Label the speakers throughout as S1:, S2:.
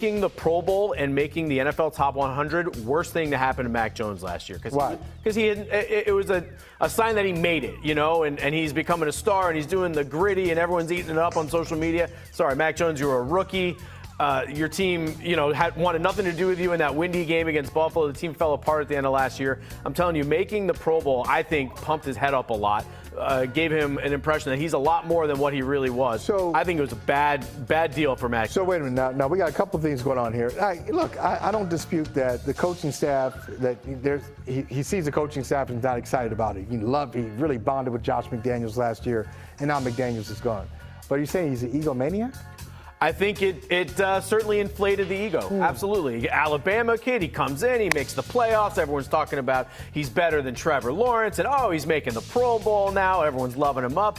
S1: making the Pro Bowl and making the NFL top 100 worst thing to happen to Mac Jones last year because
S2: Why?
S1: because he, had, it, it was a, a sign that he made it, you know, and, and he's becoming a star and he's doing the gritty and everyone's eating it up on social media. Sorry, Mac Jones, you were a rookie. Uh, your team, you know, had wanted nothing to do with you in that windy game against Buffalo. The team fell apart at the end of last year. I'm telling you, making the Pro Bowl, I think, pumped his head up a lot. Uh, gave him an impression that he's a lot more than what he really was.
S2: So-
S1: I think it was a bad, bad deal for Mac.
S2: So wait a minute. Now, now we got a couple of things going on here. I, look, I, I don't dispute that the coaching staff that there's he, he sees the coaching staff and is not excited about it. He loved he really bonded with Josh McDaniels last year, and now McDaniels is gone. But you're saying he's an egomaniac?
S1: I think it it uh, certainly inflated the ego. Absolutely. Alabama kid, he comes in, he makes the playoffs. Everyone's talking about he's better than Trevor Lawrence, and oh, he's making the Pro Bowl now. Everyone's loving him up.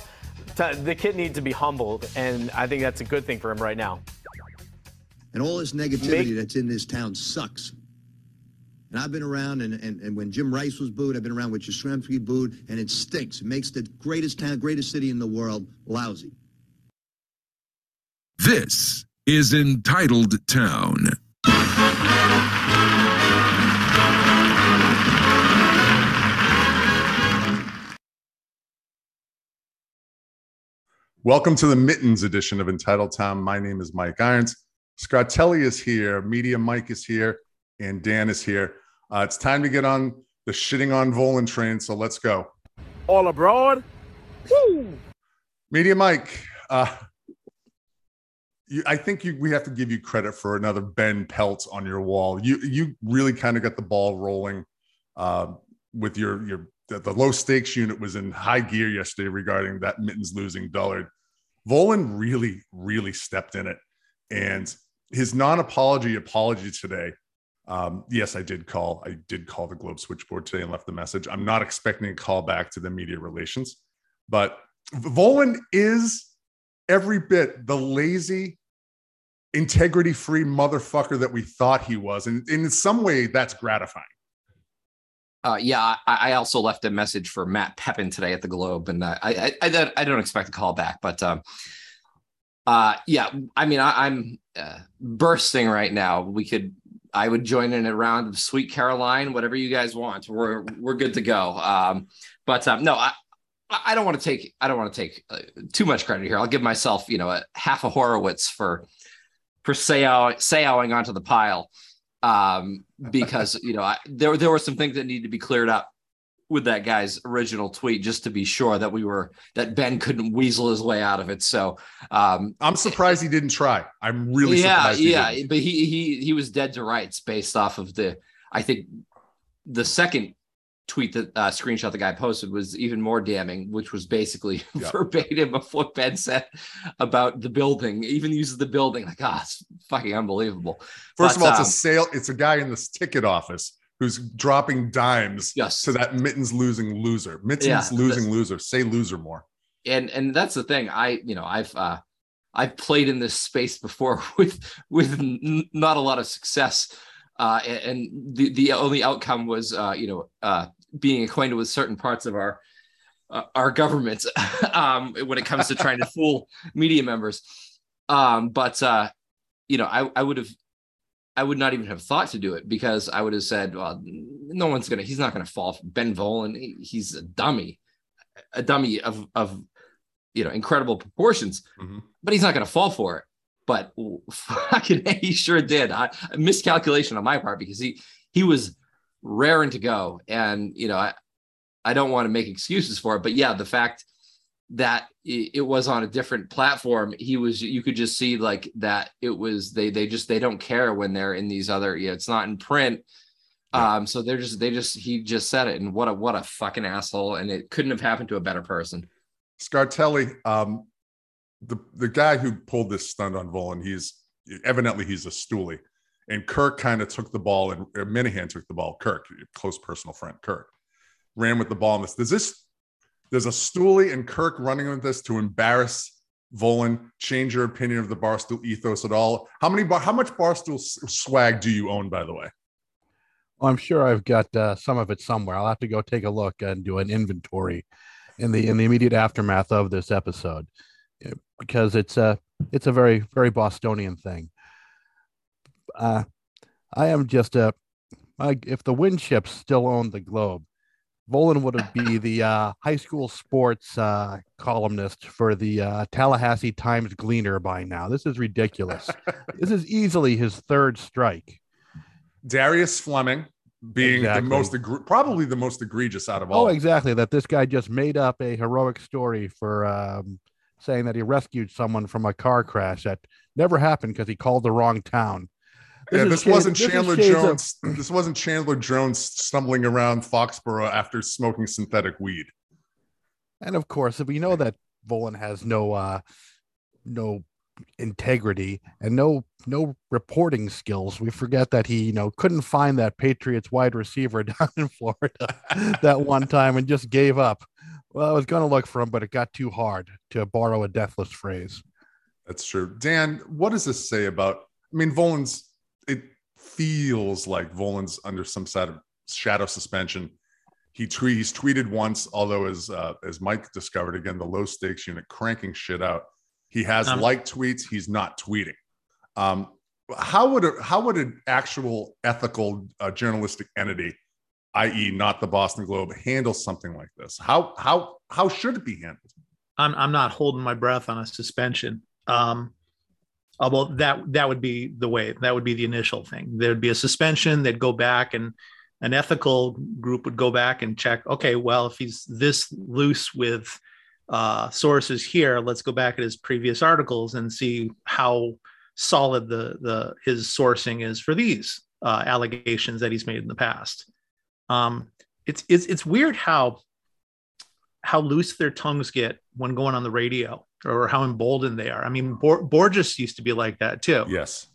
S1: The kid needs to be humbled, and I think that's a good thing for him right now.
S3: And all this negativity
S1: Make-
S3: that's in this town sucks. And I've been around, and, and, and when Jim Rice was booed, I've been around with Yastrzemski booed, and it stinks. It makes the greatest town, greatest city in the world lousy.
S4: This is Entitled Town.
S5: Welcome to the Mittens edition of Entitled Town. My name is Mike Irons. Scartelli is here, Media Mike is here, and Dan is here. Uh, it's time to get on the shitting on Volin train, so let's go.
S1: All abroad?
S5: Media Mike, uh, you, I think you, we have to give you credit for another Ben Peltz on your wall. You you really kind of got the ball rolling uh, with your your the, the low stakes unit was in high gear yesterday regarding that Mittens losing Dullard. Volin really really stepped in it, and his non-apology apology today. Um, yes, I did call. I did call the Globe switchboard today and left the message. I'm not expecting a call back to the media relations, but Volin is every bit the lazy, integrity free motherfucker that we thought he was. And, and in some way, that's gratifying.
S6: Uh, yeah, I, I also left a message for Matt Pepin today at the Globe, and uh, I, I, I don't- expect a call back, but um, uh, yeah, I mean, I, I'm uh, bursting right now. We could, I would join in a round of Sweet Caroline, whatever you guys want. We're we're good to go. Um, but um, no, I. I don't want to take I don't want to take uh, too much credit here. I'll give myself, you know, a half a Horowitz for for sayow, sayowing onto the pile um, because you know I, there there were some things that needed to be cleared up with that guy's original tweet just to be sure that we were that Ben couldn't weasel his way out of it. So um,
S5: I'm surprised he didn't try. I'm really
S6: yeah,
S5: surprised. he
S6: yeah,
S5: didn't.
S6: but he he he was dead to rights based off of the I think the second tweet that uh, screenshot the guy posted was even more damning, which was basically
S5: Yeah.
S6: verbatim of what Ben said about the building. Even uses the building like ah, it's fucking unbelievable.
S5: First of
S6: But,
S5: all, it's
S6: um,
S5: a sale. It's a guy in this ticket office who's dropping dimes
S6: Yes.
S5: to that Mittens losing loser. Mittens
S6: Yeah,
S5: losing loser. Say loser more.
S6: and and that's the thing i you know i've uh i've played in this space before with with n- not a lot of success uh and, and the the only outcome was uh you know uh being acquainted with certain parts of our uh, our government um when it comes to trying to fool media members um but uh you know i i would have I would not even have thought to do it because I would have said, well, no one's gonna, he's not gonna fall for Ben Volin. He- He's a dummy, a dummy of of you know incredible proportions,
S5: Mhm.
S6: but he's not going to fall for it. But fucking, he sure did. I, a miscalculation on my part because he he was raring to go, and you know I I don't want to make excuses for it, but yeah, the fact that it, was on a different platform, he was you could just see like that it was they they just they don't care when they're in these other you know it's not in print.
S5: Yeah.
S6: Um, so they're just they just he just said it, and what a what a fucking asshole, and it couldn't have happened to a better person.
S5: Scartelli, um, the the guy who pulled this stunt on Volin, he's evidently he's a stoolie, and Kirk kind of took the ball, and or Minihane took the ball. Kirk, close personal friend, Kirk, ran with the ball. In this, does this? There's a stoolie and Kirk running with this to embarrass Volin. Change your opinion of the barstool ethos at all? How many? bar- How much barstool swag do you own, by the way?
S7: Well, I'm sure I've got uh, some of it somewhere. I'll have to go take a look and do an inventory in the in the immediate aftermath of this episode, because it's a it's a very very Bostonian thing. Uh, I am just a. I, if the Winships still owned the Globe, Volin would have be the uh, high school sports uh, columnist for the uh, Tallahassee Times Gleaner by now. This is ridiculous. this is easily his third strike.
S5: Darius Fleming being
S7: Exactly.
S5: the most egre- probably the most egregious out of all.
S7: Oh, exactly. That this guy just made up a heroic story for um, saying that he rescued someone from a car crash that never happened because he called the wrong town.
S5: Yeah, this wasn't
S7: this
S5: Chandler
S7: shades of-
S5: Jones. This wasn't Chandler Jones stumbling around Foxborough after smoking synthetic weed.
S7: And of course, we know that Volin has no uh, no integrity and no no reporting skills. We forget that he you know couldn't find that Patriots wide receiver down in Florida that one time and just gave up. Well, I was going to look for him, but it got too hard to borrow a deathless phrase.
S5: That's true. Dan, what does this say about? I mean, Volin's. Feels like Volin's under some sort of shadow suspension. He he's tweeted once, although as uh, as Mike discovered again, the low stakes unit cranking shit out. He has
S8: Um,
S5: like tweets. He's not tweeting. Um, how would a, how would an actual ethical uh, journalistic entity, i.e., not the Boston Globe, handle something like this? How how how should it be handled?
S8: I'm I'm not holding my breath on a suspension. Um, although that that would be the way that would be the initial thing. There'd be a suspension. They'd go back and an ethical group would go back and check. Okay, well, if he's this loose with uh, sources here, let's go back at his previous articles and see how solid the the his sourcing is for these uh, allegations that he's made in the past. Um, it's it's it's weird how how loose their tongues get when going on the radio or how emboldened they are. I mean, Bor- Borges used to be like that too.
S5: Yes.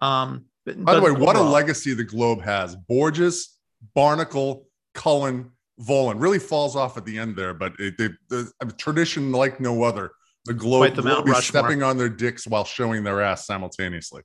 S8: Um, but,
S5: By the way, what a legacy the Globe has. Borges, Barnacle, Cullen, Volin really falls off at the end there, but it, they, a tradition like no other. The Globe
S8: the
S5: will be stepping on their dicks while showing their ass simultaneously.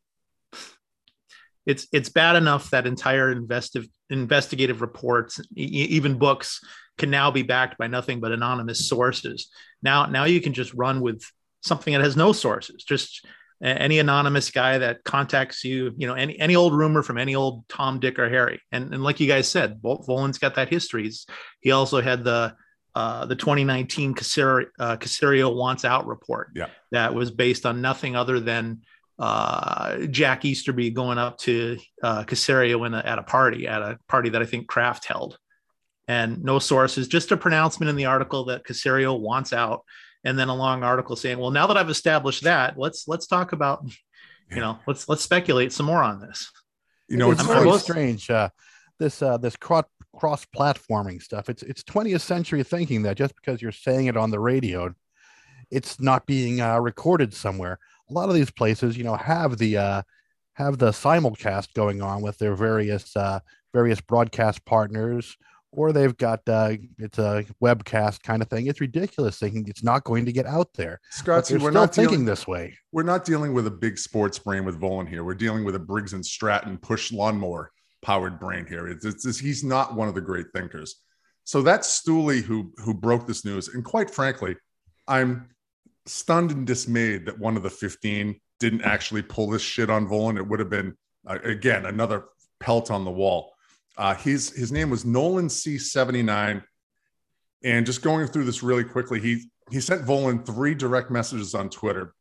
S8: It's it's bad enough that entire investive investigative reports, e- even books, can now be backed by nothing but anonymous sources. Now now you can just run with something that has no sources. Just any anonymous guy that contacts you, you know, any any old rumor from any old Tom, Dick, or Harry. And and like you guys said, Vol- Volin's got that history. He's- He also had the uh, the 2019 Caserio, uh, Caserio wants out report.
S5: Yeah.
S8: that was based on nothing other than uh, Jack Easterby going up to uh, Caserio in a, at a party, at a party that I think Kraft held, and no sources, just a pronouncement in the article that Caserio wants out, and then a long article saying, "Well, now that I've established that, let's let's talk about, you know, let's let's speculate some more on this."
S5: You know,
S7: it's
S8: I'm
S7: very strange. Uh, this uh, this cross cross platforming stuff. It's it's 20th century thinking that just because you're saying it on the radio, it's not being uh, recorded somewhere. A lot of these places, you know, have the uh, have the simulcast going on with their various uh, various broadcast partners, or they've got uh, it's a webcast kind of thing. It's ridiculous thinking it's not going to get out there.
S5: Scotty, we're not
S7: thinking
S5: dealing,
S7: this way.
S5: we're not dealing with a big sports brain with Volin here. We're dealing with a Briggs and Stratton push lawnmower powered brain here. It's, it's, it's- he's not one of the great thinkers. So that's Stooley who who broke this news. And quite frankly, I'm stunned and dismayed that one of the 15 didn't actually pull this shit on Volin. It would have been uh, again another pelt on the wall. Uh, his his name was Nolan C79. And just going through this really quickly, he he sent Volin three direct messages on Twitter.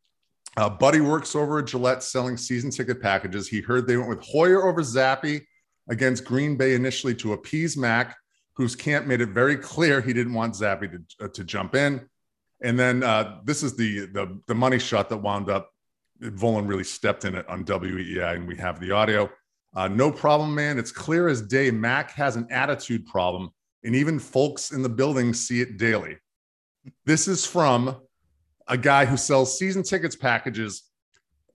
S5: Uh, Buddy works over at Gillette selling season ticket packages. He heard they went with Hoyer over Zappe against Green Bay initially to appease Mac, whose camp made it very clear he didn't want Zappe to, uh, to jump in. And then uh, this is the, the the money shot that wound up. Volin really stepped in it on WEI, and we have the audio. Uh, no problem, man. It's clear as day. Mac has an attitude problem, and even folks in the building see it daily. This is from a guy who sells season tickets packages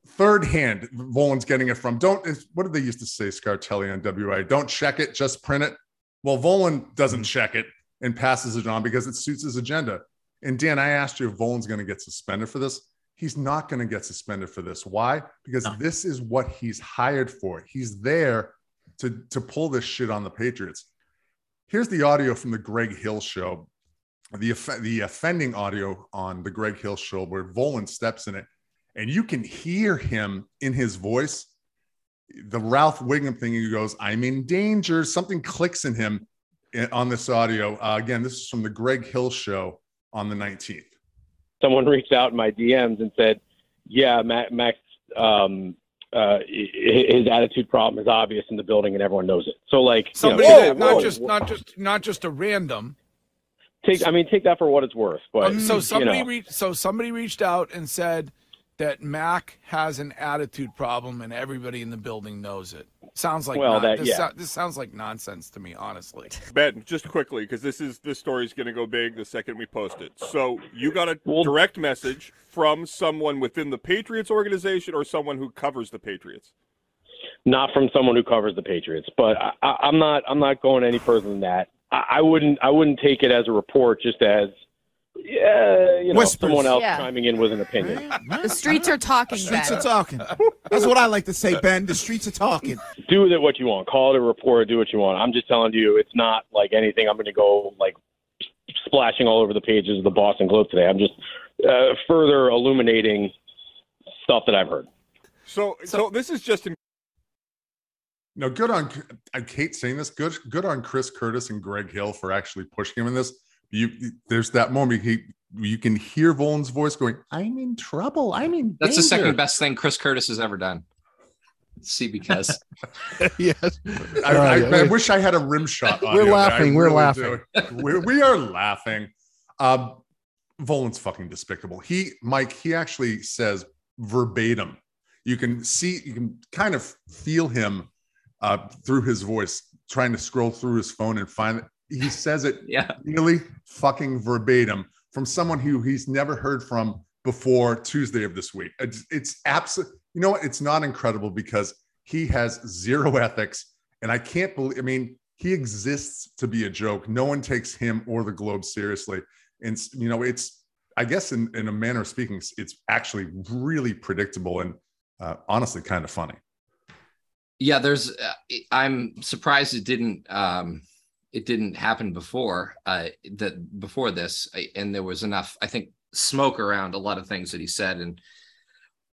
S5: third hand. Volin's getting it from. Don't. What did they used to say, Scartelli on WI? Don't check it, just print it. Well, Volin doesn't check it and passes it on because it suits his agenda. And Dan, I asked you if Volin's going to get suspended for this. He's not going to get suspended for this. Why? Because
S8: No.
S5: this is what he's hired for. He's there to to pull this shit on the Patriots. Here's the audio from the Greg Hill show, the the offending audio on the Greg Hill show where Volin steps in it, and you can hear him in his voice. the Ralph Wiggum thing, he goes, I'm in danger. Something clicks in him on this audio. Uh, again, this is from the Greg Hill show on the 19th.
S9: Someone reached out in my DMs and said, Yeah, Max, um, uh, his attitude problem is obvious in the building and everyone knows it. So, like,
S10: somebody
S9: you know,
S10: that, not just not just not just a random.
S9: Take, I mean, take that for what it's worth. But
S10: um, so somebody
S9: you know.
S10: reached, so somebody reached out and said that Mac has an attitude problem and everybody in the building knows it. Sounds like
S9: well,
S10: non-
S9: that
S10: this,
S9: yeah.
S10: so- this sounds like nonsense to me, honestly.
S11: Ben, just quickly, because this is this story is going to go big the second we post it. So you got a direct message from someone within the Patriots organization or someone who covers the Patriots.
S9: not from someone who covers the Patriots. But I, I, I'm not. I'm not going any further than that. I, I wouldn't. I wouldn't take it as a report, just as yeah, you know,
S12: Whispers.
S9: someone else
S12: Yeah.
S9: chiming in with an opinion.
S12: The streets are talking.
S13: Streets
S12: Ben.
S13: are talking. That's what I like to say, Ben. The streets are talking.
S9: do with it what you want. Call it a report. Do what you want. I'm just telling you, it's not like anything. I'm going to go like splashing all over the pages of the Boston Globe today. I'm just uh, further illuminating stuff that I've heard.
S11: So, so, this is just in
S5: No, good on. I hate saying this. Good, good on Chris Curtis and Greg Hill for actually pushing him in this. You, there's that moment he, you can hear Volin's voice going, "I'm in trouble. I'm in."
S6: That's the second best thing Chris Curtis has ever done. See, because
S7: yes.
S5: I,
S7: Uh,
S5: I,
S7: yeah,
S5: I wish I had a rim shot.
S7: We're
S5: audio there. I
S7: laughing, we're
S5: really
S7: laughing.
S5: We're, we are laughing. Um, Volin's fucking despicable. He, Mike, he actually says verbatim. You can see, you can kind of feel him uh, through his voice, trying to scroll through his phone and find it. He says it
S6: yeah.
S5: really fucking verbatim from someone who he's never heard from before Tuesday of this week. It's, it's absolute. You know what? It's not incredible because he has zero ethics, and I can't believe. I mean, he exists to be a joke. No one takes him or the Globe seriously, and you know, it's. I guess in in a manner of speaking, it's- it's actually really predictable and uh, honestly kind of funny.
S6: yeah, there's. Uh, I'm surprised it didn't. Um, it didn't happen before. Uh, that before this, and there was enough. I think smoke around a lot of things that he said, and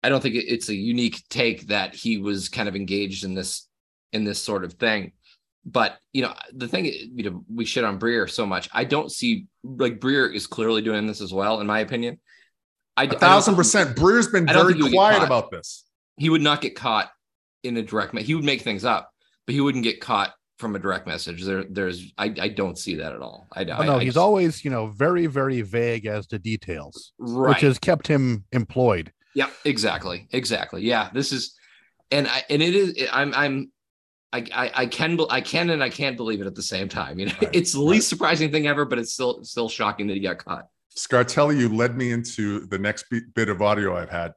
S6: I don't think it's a unique take that he was kind of engaged in this in this sort of thing. But you know, the thing you know, we shit on Breer so much. I don't see like Breer is clearly doing this as well, in my opinion. I,
S5: A thousand percent. Breer's been very
S6: think he would get
S5: quiet about this.
S6: He would not get caught in a direct. He would make things up, but he wouldn't get caught from a direct message. There, there's. I, I don't see that at all. I,
S7: Oh,
S6: I
S7: no,
S6: I
S7: he's
S6: just-
S7: always, you know, very, very vague as to details,
S6: Right.
S7: which has kept him employed.
S6: Yeah, exactly, exactly. Yeah, this is, and I and it is. I'm I'm. I, I, I can I can and I can't believe it at the same time. You know, it's the least surprising thing ever, but it's still still shocking that he got caught.
S5: Scartelli, you led me into the next bit of audio I've had.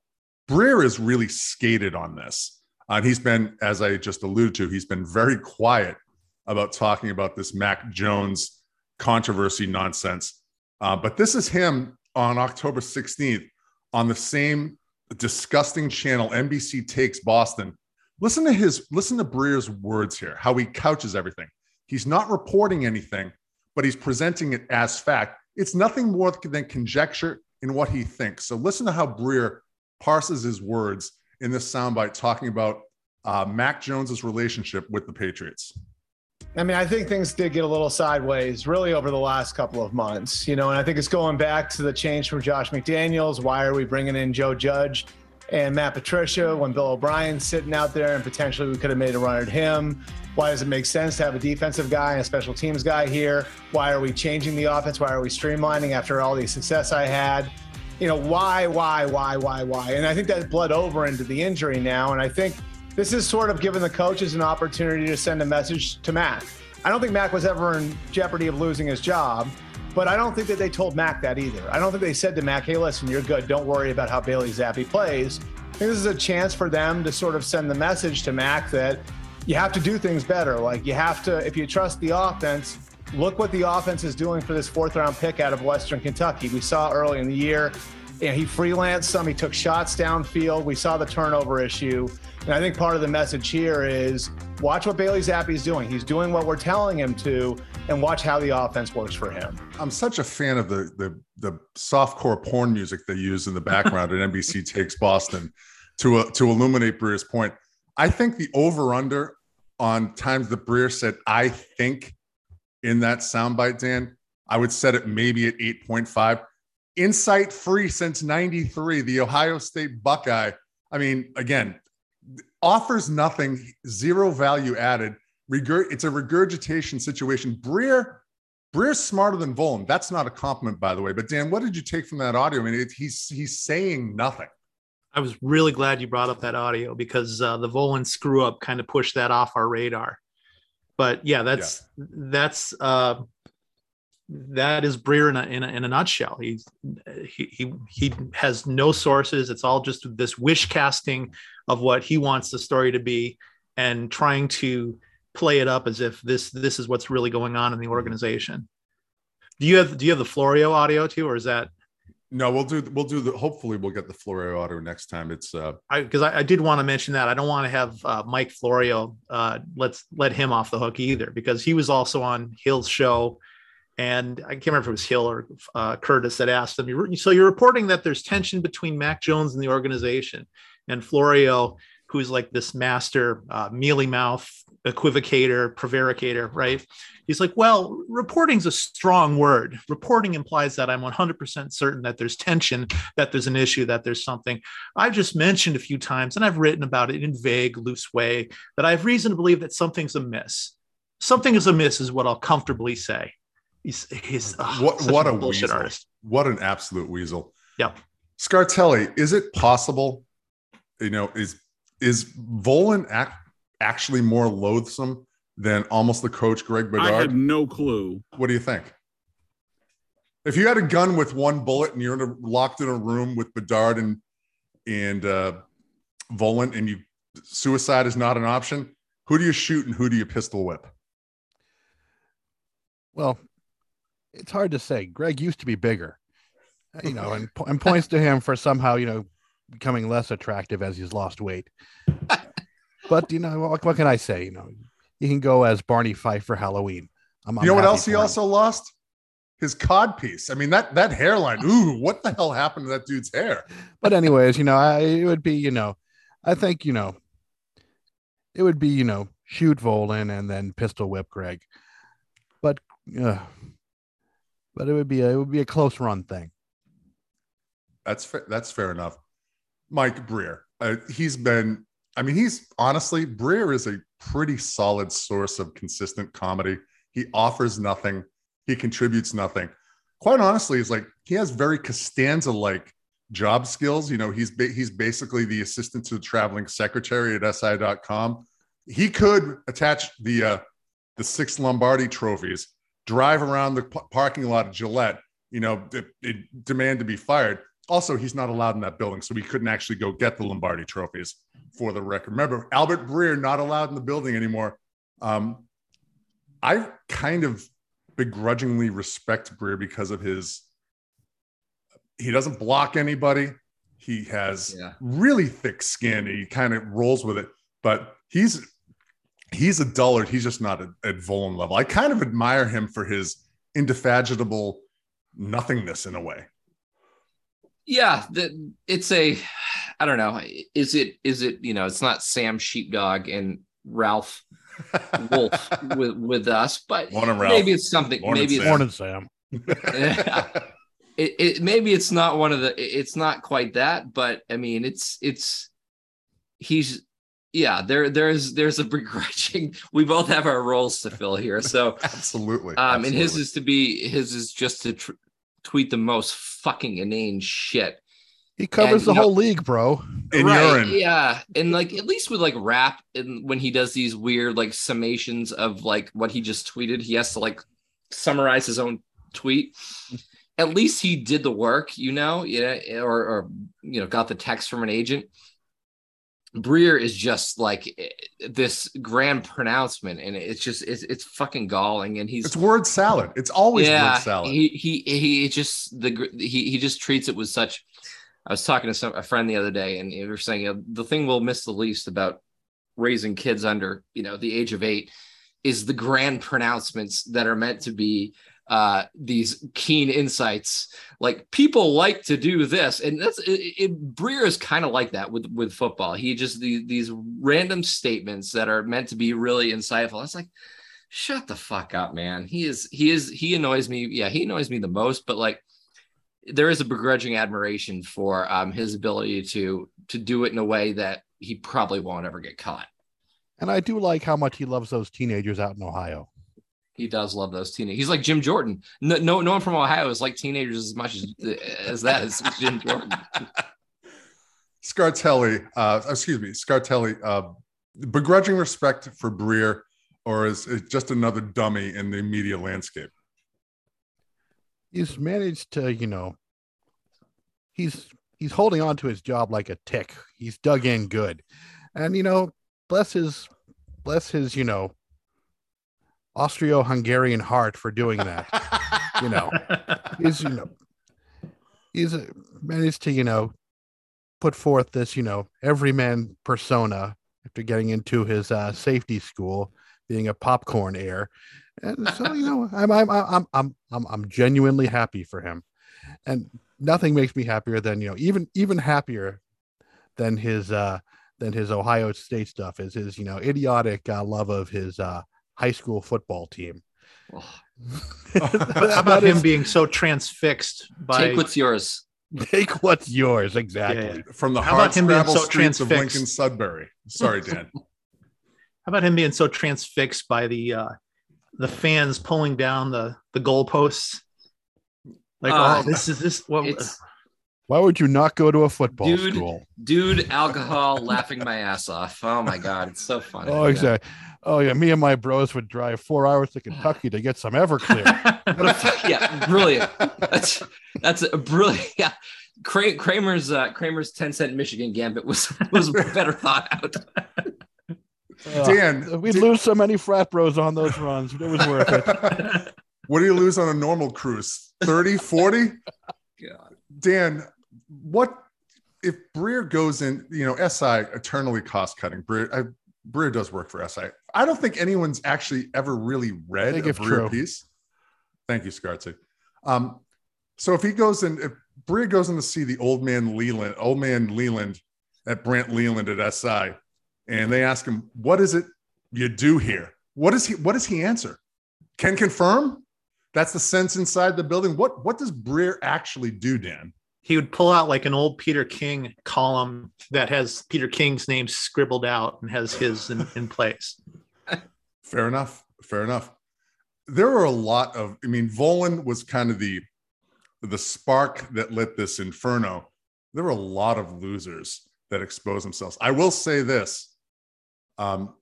S5: Breer is really skated on this. Uh, and he's been, as I just alluded to, he's been very quiet about talking about this Mac Jones controversy nonsense. Uh, but this is him on October 16th on the same disgusting channel, NBC Takes Boston. Listen to his, listen to Breer's words here, how he couches everything. He's not reporting anything, but he's presenting it as fact. It's nothing more than conjecture in what he thinks. So listen to how Breer parses his words in this soundbite talking about uh, Mac Jones's relationship with the Patriots.
S14: I mean, I think things did get a little sideways really over the last couple of months, you know, and I think it's going back to the change from Josh McDaniels. Why are we bringing in Joe Judge and Matt Patricia when Bill O'Brien's sitting out there and potentially we could have made a run at him? Why does it make sense to have a defensive guy and a special teams guy here? Why are we changing the offense? Why are we streamlining after all the success I had? You know, why, why, why, why, why? And I think that bled over into the injury now. And I think this is sort of giving the coaches an opportunity to send a message to Mac. I don't think Mac was ever in jeopardy of losing his job, but I don't think that they told Mac that either. I don't think they said to Mac, hey, listen, you're good. Don't worry about how Bailey Zappe plays. I think this is a chance for them to sort of send the message to Mac that you have to do things better. Like you have to, if you trust the offense, look what the offense is doing for this fourth round pick out of Western Kentucky. We saw early in the year, you know, he freelanced some, he took shots downfield. We saw the turnover issue. And I think part of the message here is watch what Bailey Zappe is doing. He's doing what we're telling him to, and watch how the offense works for him.
S5: I'm such a fan of the the the softcore porn music they use in the background at NBC Takes Boston to uh, to illuminate Breer's point. I think the over under on times that Breer said, I think in that soundbite, Dan, I would set it maybe at 8.5. Insight free since 93, the Ohio State Buckeye. I mean, again, offers nothing, zero value added. Regur- it's a regurgitation situation. Breer, Breer's smarter than Volin. That's not a compliment, by the way. But Dan, what did you take from that audio? I mean, it, he's he's saying nothing.
S8: I was really glad you brought up that audio because uh, the Volin screw up kind of pushed that off our radar. But yeah, that's yeah. that's uh, that is Breer in a, in a, in a nutshell. He's he, he he has no sources. It's all just this wish casting of what he wants the story to be, and trying to play it up as if this this is what's really going on in the organization. Do you have do you have the Florio audio too, or is that?
S5: No, we'll do we'll do the. Hopefully, we'll get the Florio audio next time. It's uh
S8: because I, I, I, did want to mention that I don't want to have uh, Mike Florio. Uh, let's let him off the hook either because he was also on Hill's show, and I can't remember if it was Hill or uh, Curtis that asked them. So you're reporting that there's tension between Mac Jones and the organization, and Florio, who's like this master uh, mealy mouth equivocator, prevaricator, right? He's like, well, reporting's a strong word. Reporting implies that I'm 100% certain that there's tension, that there's an issue, that there's something. I've just mentioned a few times, and I've written about it in vague, loose way, that I have reason to believe that something's amiss. Something is amiss is what I'll comfortably say. He's, he's oh,
S5: what, what a
S8: bullshit
S5: weasel.
S8: artist.
S5: What an absolute weasel.
S8: Yeah.
S5: Scartelli, is it possible, you know, is is Volin act, actually more loathsome than almost the coach Greg Bedard?
S12: I had no clue.
S5: What do you think? If you had a gun with one bullet and you're in a, locked in a room with Bedard and and uh, Volin, and you suicide is not an option, who do you shoot and who do you pistol whip?
S7: Well, it's hard to say. Greg used to be bigger, you know, and, and points to him for somehow, you know, becoming less attractive as he's lost weight. but you know, what, what, can I say? You know, you can go as Barney Fife for Halloween.
S5: I'm, you know what else he him. also lost? His cod piece. I mean, that that hairline. Ooh, what the hell happened to that dude's hair?
S7: But anyways, you know, I, it would be, you know, I think you know, it would be, you know, shoot Volin and then pistol whip Greg. But uh, but it would be a, it would be a close run thing.
S5: That's fa- that's fair enough. Mike Breer, uh, he's been. I mean, he's honestly Breer is a pretty solid source of consistent comedy. He offers nothing. He contributes nothing. Quite honestly, he's like he has very Costanza like job skills. You know, he's ba- he's basically the assistant to the traveling secretary at SI.com. He could attach the uh, the six Lombardi trophies drive around the p- parking lot of Gillette, you know, d- demand to be fired. Also, he's not allowed in that building, so we couldn't actually go get the Lombardi trophies for the record. Remember, Albert Breer not allowed in the building anymore. Um, I kind of begrudgingly respect Breer because of his. He doesn't block anybody. He has yeah. really thick skin. He kind of rolls with it, but he's he's a dullard. He's just not at, at Volin level. I kind of admire him for his indefatigable nothingness in a way.
S6: Yeah, the, it's a. I don't know. Is it? Is it? You know, it's not Sam Sheepdog and Ralph Wolf with with us, but maybe it's something.
S7: Morning,
S6: maybe
S7: Sam.
S6: it's
S7: morning, Sam.
S6: it, it maybe it's not one of the. It's not quite that, but I mean, it's it's he's yeah there there's there's a begrudging we both have our roles to fill here. So
S5: absolutely
S6: um
S5: absolutely.
S6: and his is to be his is just to tr- tweet the most fucking inane shit.
S7: He covers and, the whole know, league bro.
S5: In
S6: right,
S5: urine.
S6: yeah and like at least with like rap and when he does these weird like summations of like what he just tweeted he has to like summarize his own tweet. At least he did the work you know yeah or or you know got the text from an agent Breer is just like eh, this grand pronouncement, and it's just it's, it's fucking galling. And he's
S5: it's word salad. It's always
S6: yeah,
S5: word salad.
S6: He he he just the he he just treats it with such. I was talking to some a friend the other day, and we were saying you know, the thing we'll miss the least about raising kids under you know the age of eight is the grand pronouncements that are meant to be uh, these keen insights. Like people like to do this, and that's it, it Breer is kind of like that with with football. He just these these random statements that are meant to be really insightful. It's like, shut the fuck up, man. He is he is he annoys me. Yeah, he annoys me the most. But like, there is a begrudging admiration for um, his ability to to do it in a way that he probably won't ever get caught.
S7: And I do like how much he loves those teenagers out in Ohio.
S6: He does love those teenagers. He's like Jim Jordan. No, no, no one from Ohio is like teenagers as much as as that is Jim Jordan.
S5: Scartelli, uh, excuse me, Scartelli, uh, begrudging respect for Breer, or is it just another dummy in the media landscape?
S7: He's managed to, you know, he's he's holding on to his job like a tick. He's dug in good, and you know, bless his bless his, you know, Austro-Hungarian heart for doing that. you know, he's you know he's uh, managed to you know put forth this you know everyman persona after getting into his uh, safety school, being a popcorn heir, and so you know I'm I'm I'm I'm I'm I'm genuinely happy for him, and nothing makes me happier than you know even even happier than his uh than his Ohio State stuff is his you know idiotic uh, love of his uh high school football team.
S8: How about him being so transfixed by
S6: Take what's yours.
S7: Take what's yours, exactly.
S5: From the
S8: How
S5: hard
S8: about him being so
S5: streets of
S8: transfixed?
S5: Lincoln Sudbury. Sorry, Dan.
S8: How about him being so transfixed by the uh the fans pulling down the the goalposts? Like,
S6: Uh,
S8: oh, this is this what
S7: Why would you not go to a football
S6: dude,
S7: school?
S6: dude, alcohol, laughing my ass off. Oh my god, it's so funny.
S7: Oh, exactly. Oh yeah, me and my bros would drive four hours to Kentucky to get some Everclear.
S6: yeah, brilliant. That's that's a brilliant. Yeah, Kra- Kramer's uh, Kramer's ten cent Michigan gambit was was better thought out.
S5: Dan,
S7: Uh, we'd lose so many frat bros on those runs. It was worth it.
S5: What do you lose on a normal cruise? 30, 40? Dan, what if Breer goes in, you know, SI eternally cost cutting. Breer, Breer does work for SI. I don't think anyone's actually ever really read a
S7: true.
S5: piece. Thank you, Scartzy. Um, so if he goes in, if Breer goes in to see the old man Leland, old man Leland at Brant Leland at SI, and they ask him, "What is it you do here?" What does he? What does he answer? Can confirm. That's the sense inside the building. What what does Breer actually do, Dan?
S8: He would pull out like an old Peter King column that has Peter King's name scribbled out and has his in, in place.
S5: Fair enough. Fair enough. There were a lot of. I mean, Volin was kind of the the spark that lit this inferno. There were a lot of losers that exposed themselves. I will say this: um,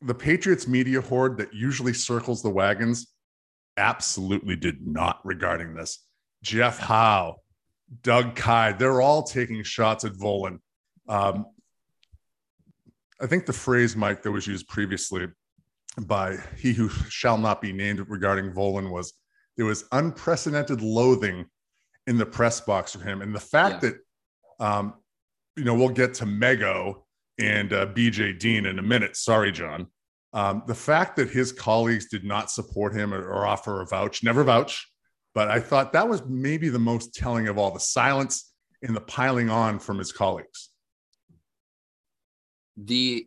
S5: the Patriots media horde that usually circles the wagons absolutely did not regarding this. Jeff Howe, Doug Kyed, they're all taking shots at Volin. Um, I think the phrase, Mike, that was used previously by he who shall not be named regarding Volin was there was unprecedented loathing in the press box for him. And the fact that, um, you know, we'll get to Mego and uh, BJ Dean in a minute. Sorry, John. Um, the fact that his colleagues did not support him or, or offer a vouch, never vouch, but I thought that was maybe the most telling of all the silence and the piling on from his colleagues.
S6: the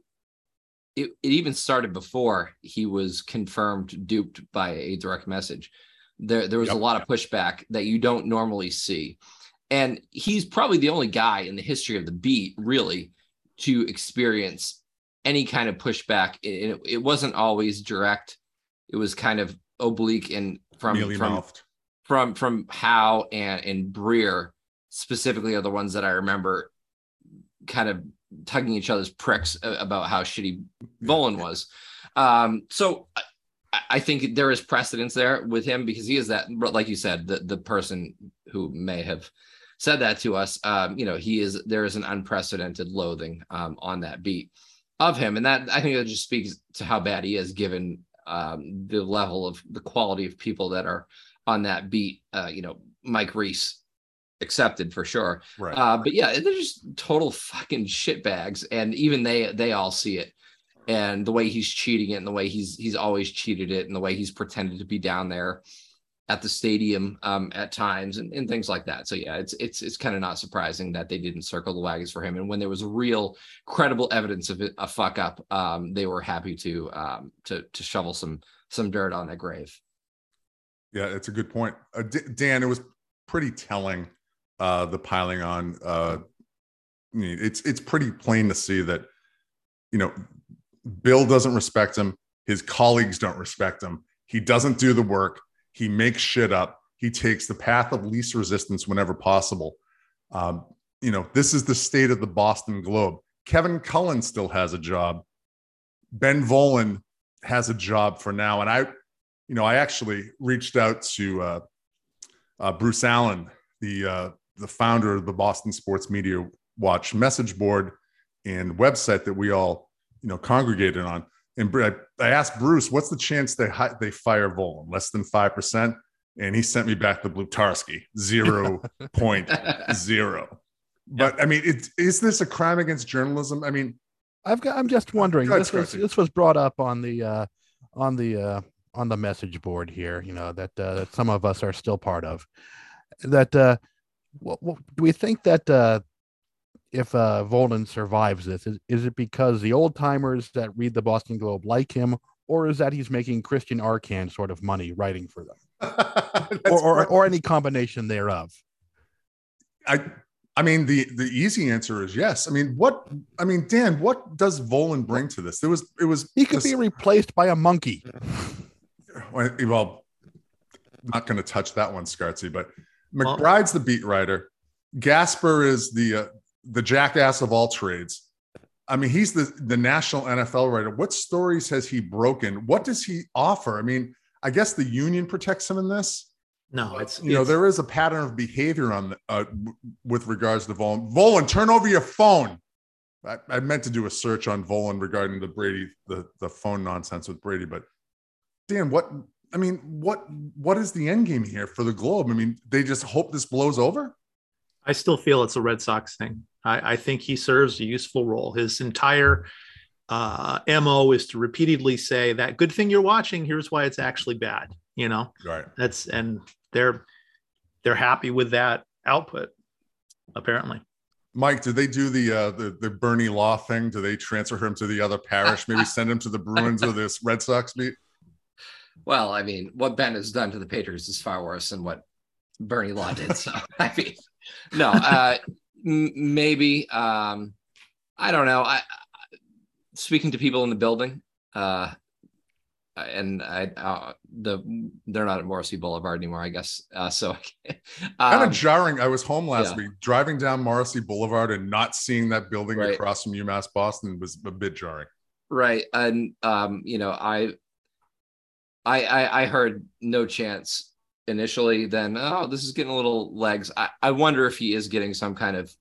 S6: it, it even started before he was confirmed duped by a direct message. There there was a lot of pushback that you don't normally see. And he's probably the only guy in the history of the beat really to experience any kind of pushback. It, it, it wasn't always direct. It was kind of oblique and from from. From from Howe and and Breer specifically are the ones that I remember kind of tugging each other's pricks about how shitty Volin was. Um, so I, I think there is precedence there with him because he is that, like you said, the the person who may have said that to us. Um, you know, he is there is an unprecedented loathing um, on that beat of him, and that I think that just speaks to how bad he is, given um, the level of the quality of people that are on that beat. Uh, you know, Mike Reiss accepted for sure.
S5: Right.
S6: Uh, but yeah, they're just total fucking shitbags, and even they they all see it. And the way he's cheating it, and the way he's he's always cheated it, and the way he's pretended to be down there, at the stadium um, at times and, and things like that. So yeah, it's it's it's kind of not surprising that they didn't circle the wagons for him. And when there was real credible evidence of it, a fuck up, um, they were happy to um, to to shovel some some dirt on that grave.
S5: Yeah, it's a good point, uh, D- Dan. It was pretty telling uh, the piling on. Uh, it's it's pretty plain to see that you know Bill doesn't respect him. His colleagues don't respect him. He doesn't do the work. He makes shit up. He takes the path of least resistance whenever possible. Um, you know, this is the state of the Boston Globe. Kevin Cullen still has a job. Ben Volin has a job for now. And I, you know, I actually reached out to uh, uh, Bruce Allen, the uh, the founder of the Boston Sports Media Watch message board and website that we all, you know, congregated on. And I, I asked Bruce, what's the chance they hi- they fire Volin? Less than five percent. And he sent me back the Blutarski, zero point zero. But I mean, it, is this a crime against journalism? I mean,
S7: I've got. I'm just wondering. This was this was brought up on the uh, on the uh, on the message board here. You know that uh, that some of us are still part of. That uh, what, what, do we think that uh, if uh, Volin survives this, is, is it because the old timers that read the Boston Globe like him, or is that he's making Christian Arcand sort of money writing for them, or, or or any combination thereof?
S5: I I mean, the the easy answer is yes. I mean, what? I mean, Dan, what does Volin bring to this? There was it was
S7: he could
S5: this,
S7: be replaced by a monkey.
S5: Well, not going to touch that one, Scartzy. But McBride's the beat writer. Gasper is the uh, the jackass of all trades. I mean, he's the the national NFL writer. What stories has he broken? What does he offer? I mean, I guess the union protects him in this.
S8: No, it's
S5: you know there is a pattern of behavior on the, uh, with regards to Volin. Volin, turn over your phone. I, I, meant to do a search on Volin regarding the Brady the the phone nonsense with Brady, but Dan, what I mean, what what is the end game here for the Globe? I mean, they just hope this blows over.
S8: I still feel it's a Red Sox thing. I, I think he serves a useful role. His entire uh, mo is to repeatedly say that good thing you're watching. Here's why it's actually bad. You know,
S5: right?
S8: That's and they're they're happy with that output, apparently.
S5: Mike, did they do the uh, the the Bernie Law thing? Do they transfer him to the other parish? Maybe send him to the Bruins or this Red Sox beat?
S6: Well, I mean, what Ben has done to the Patriots is far worse than what Bernie Law did. So, I mean, no, uh, m- maybe. Um, I don't know. I, I, speaking to people in the building, uh, and I, uh, the they're not at Morrissey Boulevard anymore, I guess. Uh, so, um,
S5: kind of jarring. I was home last yeah. week, driving down Morrissey Boulevard and not seeing that building right. across from UMass Boston was a bit jarring.
S6: Right, and um, you know, I, I, I, I heard no chance initially. Then, oh, this is getting a little legs. I, I wonder if he is getting some kind of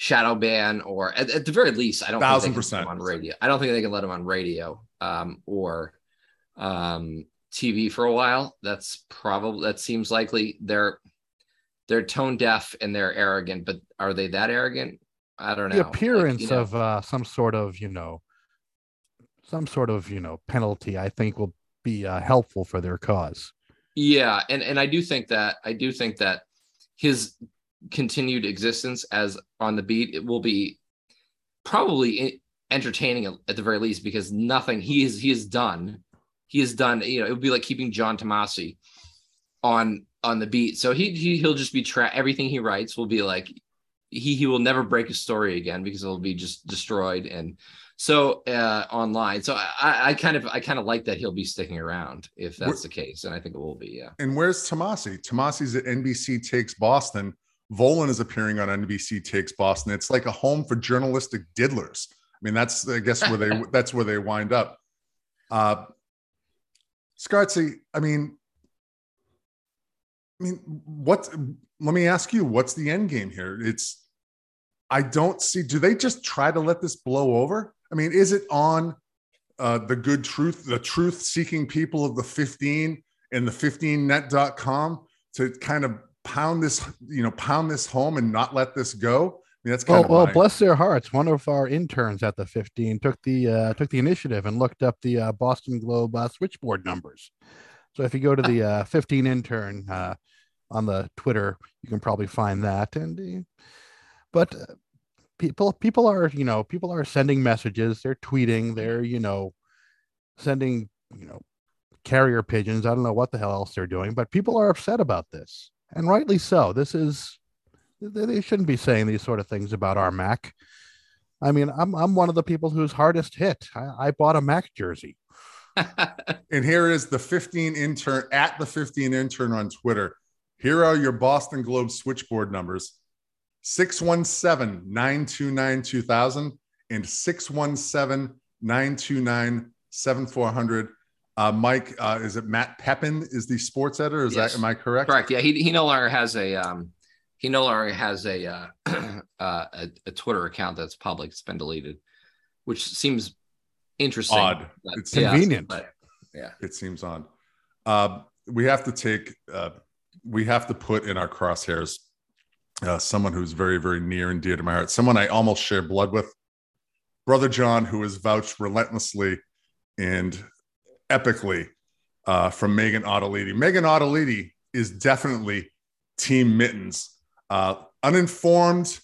S6: shadow ban or at, at, the very least i don't
S5: thousand
S6: think
S5: percent
S6: on radio. I don't think they can let him on radio um, or um, tv for a while. That's probably that seems likely. They're they're tone deaf and they're arrogant but are they that arrogant? I don't know
S7: the appearance like, you know, of uh, some sort of you know some sort of you know penalty i think will be uh, helpful for their cause.
S6: Yeah and and i do think that i do think that his continued existence as on the beat, it will be probably entertaining at the very least because nothing he is he has done. He has done you know it would be like keeping John Tomase on on the beat. So he, he he'll just be tra- everything he writes will be like he he will never break a story again because it'll be just destroyed and so uh online so i i kind of i kind of like that he'll be sticking around if that's Where, the case and i think it will be yeah
S5: and where's tomase tomase's at nbc takes boston Volin is appearing on NBC Takes Boston. It's like a home for journalistic diddlers. I mean, that's I guess where they that's where they wind up. Uh, Scartzy, I mean, I mean, what? Let me ask you, what's the end game here? It's I don't see. Do they just try to let this blow over? I mean, is it on uh, the good truth, the truth seeking people of the 15 and the 15net.com to kind of pound this, you know, pound this home and not let this go? I mean, that's kind
S7: well,
S5: of
S7: well, bless their hearts. One of our interns at the 15 took the uh, took the initiative and looked up the uh, Boston Globe uh, switchboard numbers. So if you go to the uh, 15 intern uh, on the Twitter, you can probably find that. And but uh, people people are you know people are sending messages, they're tweeting, they're you know sending you know carrier pigeons. I don't know what the hell else they're doing, but people are upset about this, and rightly so. This is they shouldn't be saying these sort of things about our Mac. I mean, I'm I'm one of the people who's hardest hit. I, I bought a Mac jersey.
S5: And here is the 15 intern at the 15 intern on Twitter. Here are your Boston Globe switchboard numbers 617 929 2000 and 617 929 7400. Uh, Mike, uh, is it Matt Pepin is the sports editor? Is
S6: Yes.
S5: that, am I correct?
S6: Correct. Yeah, he he no longer has a um he no longer has a uh, uh a, a Twitter account that's public. It's been deleted, which seems interesting.
S5: Odd.
S6: but-
S5: It's
S6: yeah,
S5: convenient.
S6: but- yeah.
S5: It seems odd. Uh, we have to take, uh, we have to put in our crosshairs uh, someone who's very, very near and dear to my heart, someone I almost share blood with, Brother John, who has vouched relentlessly and epically uh, from Megan Ottolini. Megan Ottolini is definitely Team Mittens. Uh, uninformed,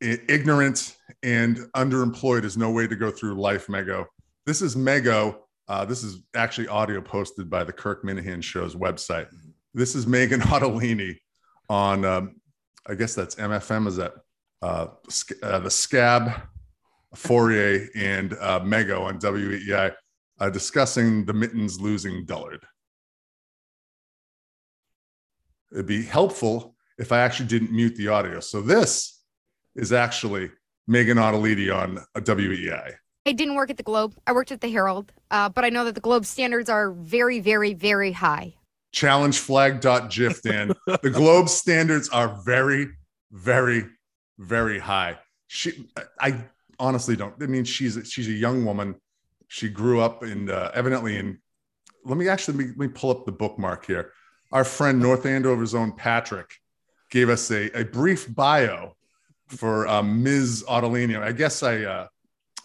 S5: ignorant, and underemployed is no way to go through life, Mego. This is Mego. Uh, this is actually audio posted by the Kirk Minihane Show's website. This is Megan Ottolini on, um, I guess that's MFM. Is that uh, uh, the Scab, Fauria, and uh, Mego on WEEI uh, discussing the Mittens losing Dullard. It'd be helpful if I actually didn't mute the audio. So this is actually Megan Ottolini on WEEI.
S12: I didn't work at the Globe. I worked at the Herald, uh, but I know that the Globe standards are very, very, very high.
S5: challengeflag.gif, Dan. the Globe standards are very, very, very high. She, I honestly don't. I mean, she's she's a young woman. She grew up in uh, evidently in. Let me actually let me, pull up the bookmark here. Our friend North Andover's own Patrick gave us a, a brief bio for um, Ms. Ottolini. I guess I, uh,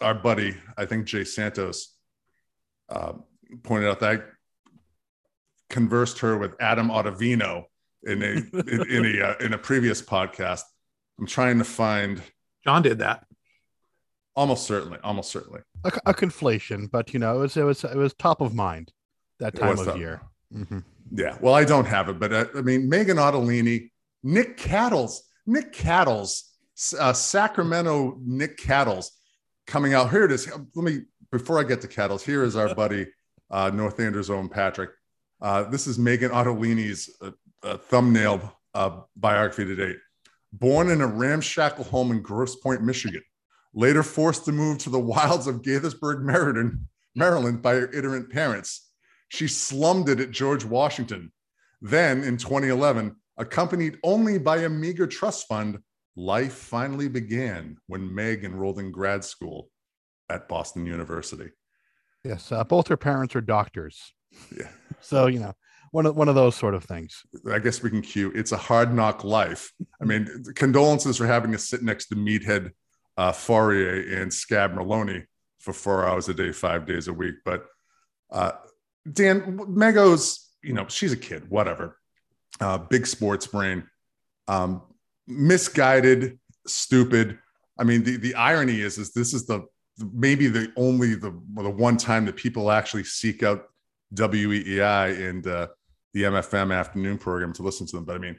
S5: our buddy, I think Jay Santos, uh, pointed out that conversed her with Adam Ottavino in a in, in a uh, in a previous podcast. I'm trying to find.
S8: John did that.
S5: Almost certainly, almost certainly.
S7: A, a conflation, but you know, it was it was it was top of mind that time of
S5: top.
S7: year. Mhm.
S5: Yeah. Well, I don't have it, but uh, I mean, Megan Ottolini, Nick Cattles, Nick Cattles, uh, Sacramento Nick Cattles coming out. Here it is. Let me, before I get to Cattles, here is our buddy, uh, North Andover's own Patrick. Uh, this is Megan Ottolini's uh, uh, thumbnail uh, biography to date. Born in a ramshackle home in Grosse Pointe, Michigan, later forced to move to the wilds of Gaithersburg, Maryland, Maryland by her iterant parents. She slummed it at George Washington. Then in 2011, accompanied only by a meager trust fund, life finally began when Meg enrolled in grad school at Boston University.
S7: Yes, uh, both her parents are doctors.
S5: Yeah.
S7: So you know, one of one of those sort of things.
S5: I guess we can cue it's a hard knock life. I mean, condolences for having to sit next to Meathead uh, Fauria and Scab Merloni for four hours a day, five days a week. But uh, Dan, Mego's, you know, she's a kid, whatever. Uh, big sports brain, um, misguided, stupid. I mean, the, the irony is, is this is the maybe the only the the one time that people actually seek out WEEI and uh, the MFM afternoon program to listen to them. But I mean,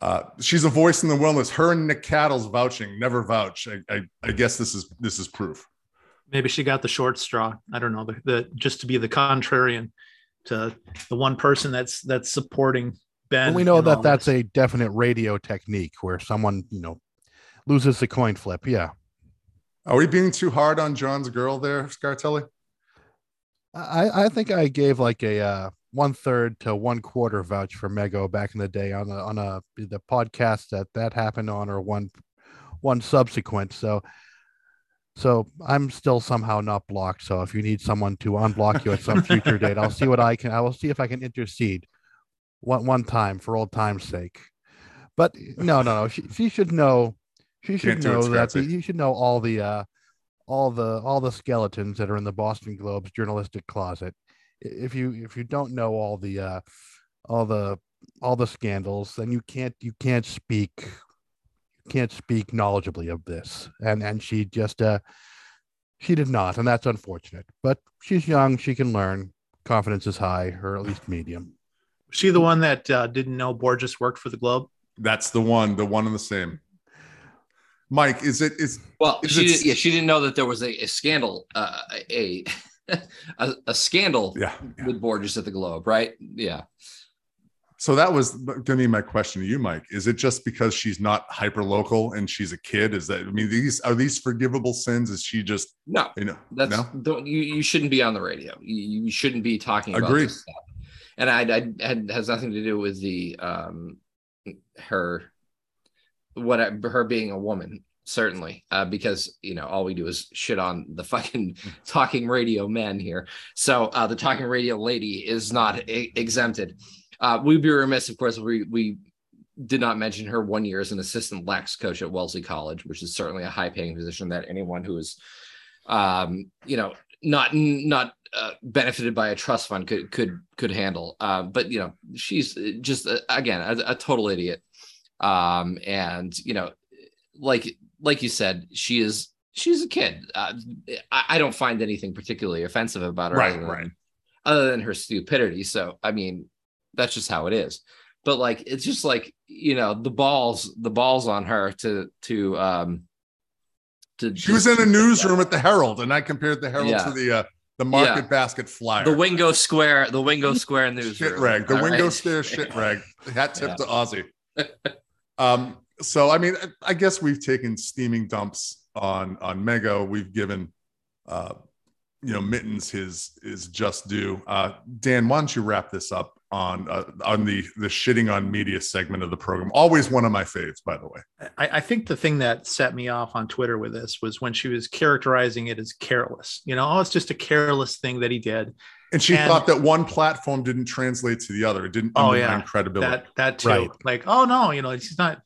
S5: uh, she's a voice in the wilderness. Her and Nick Cattle's vouching, never vouch. I, I, I guess this is this is proof.
S8: Maybe she got the short straw. I don't know. The, the just to be the contrarian to the one person that's that's supporting Ben.
S7: And we know that that's
S8: this.
S7: a definite radio technique where someone you know loses the coin flip. Yeah,
S5: Are we being too hard on John's girl there, Scartelli?
S7: I I think I gave like a uh, one third to one quarter vouch for Mego back in the day on a on a the podcast that that happened on or one one subsequent. So so I'm still somehow not blocked. So if you need someone to unblock you at some future date, I'll see what I can. I will see if I can intercede one one time for old time's sake. But no, no, no. She, she should know. She should
S5: Can't do it,
S7: know that the, you should know all the uh, all the all the skeletons that are in the Boston Globe's journalistic closet. if you if you don't know all the uh, all the all the scandals, then you can't you can't speak you can't speak knowledgeably of this. And and she just uh, she did not, and that's unfortunate. But she's young; she can learn. Confidence is high, or at least medium.
S8: Was she the one that uh, didn't know Borges worked for the Globe?
S5: That's the one, the one and the same. Mike, is it is
S6: Well,
S5: is
S6: she
S5: it-
S6: did, yeah, she didn't know that there was a, a scandal, uh, a, a a scandal
S5: Yeah,
S6: with Borges at the Globe, right? Yeah.
S5: So that was going to be my question to you, Mike. Is it just because she's not hyper local and she's a kid? Is that I mean these are these forgivable sins? Is she just
S6: No,
S5: you know
S6: That's
S5: no?
S6: don't you, you shouldn't be on the radio. You, you shouldn't be talking about
S5: Agreed.
S6: And I, I had has nothing to do with the um her what I- her being a woman certainly uh, because you know all we do is shit on the fucking talking radio men here so uh, the talking radio lady is not exempted uh, we'd be remiss of course we we did not mention her one year as an assistant lax coach at wellesley college which is certainly a high paying position that anyone who is um, you know, not not uh, benefited by a trust fund could could could handle. Uh, but you know, she's just uh, again a, a total idiot. Um, and you know, like like you said, she is she's a kid. Uh, I, I don't find anything particularly offensive about her,
S5: Right,
S6: other than,
S5: right.
S6: other than her stupidity. So I mean, that's just how it is. But like, it's just like you know, the balls the balls on her to to um to
S5: She was in a newsroom at the Herald, and I compared the Herald
S6: Yeah.
S5: to the uh, the Market
S6: Yeah.
S5: Basket Flyer.
S6: the Wingo Square, the Wingo Square news.
S5: shit rag, the
S6: All
S5: window
S6: right?
S5: stare shit rag. Hat tip
S6: Yeah.
S5: to Aussie. Um, so I mean, I- guess we've taken steaming dumps on on Mego. We've given uh you know mittens his is just due. Uh Dan, why don't you wrap this up on uh, on the the shitting on media segment of the program? Always one of my faves, by the way.
S8: I, I think the thing that set me off on Twitter with this was when she was characterizing it as careless. You know, oh, it's just a careless thing that he did.
S5: And she thought that one platform didn't translate to the other. It didn't
S8: Oh
S5: undermine
S8: yeah,
S5: credibility.
S8: That that too.
S5: Right.
S8: Like, oh no, you know, he's not.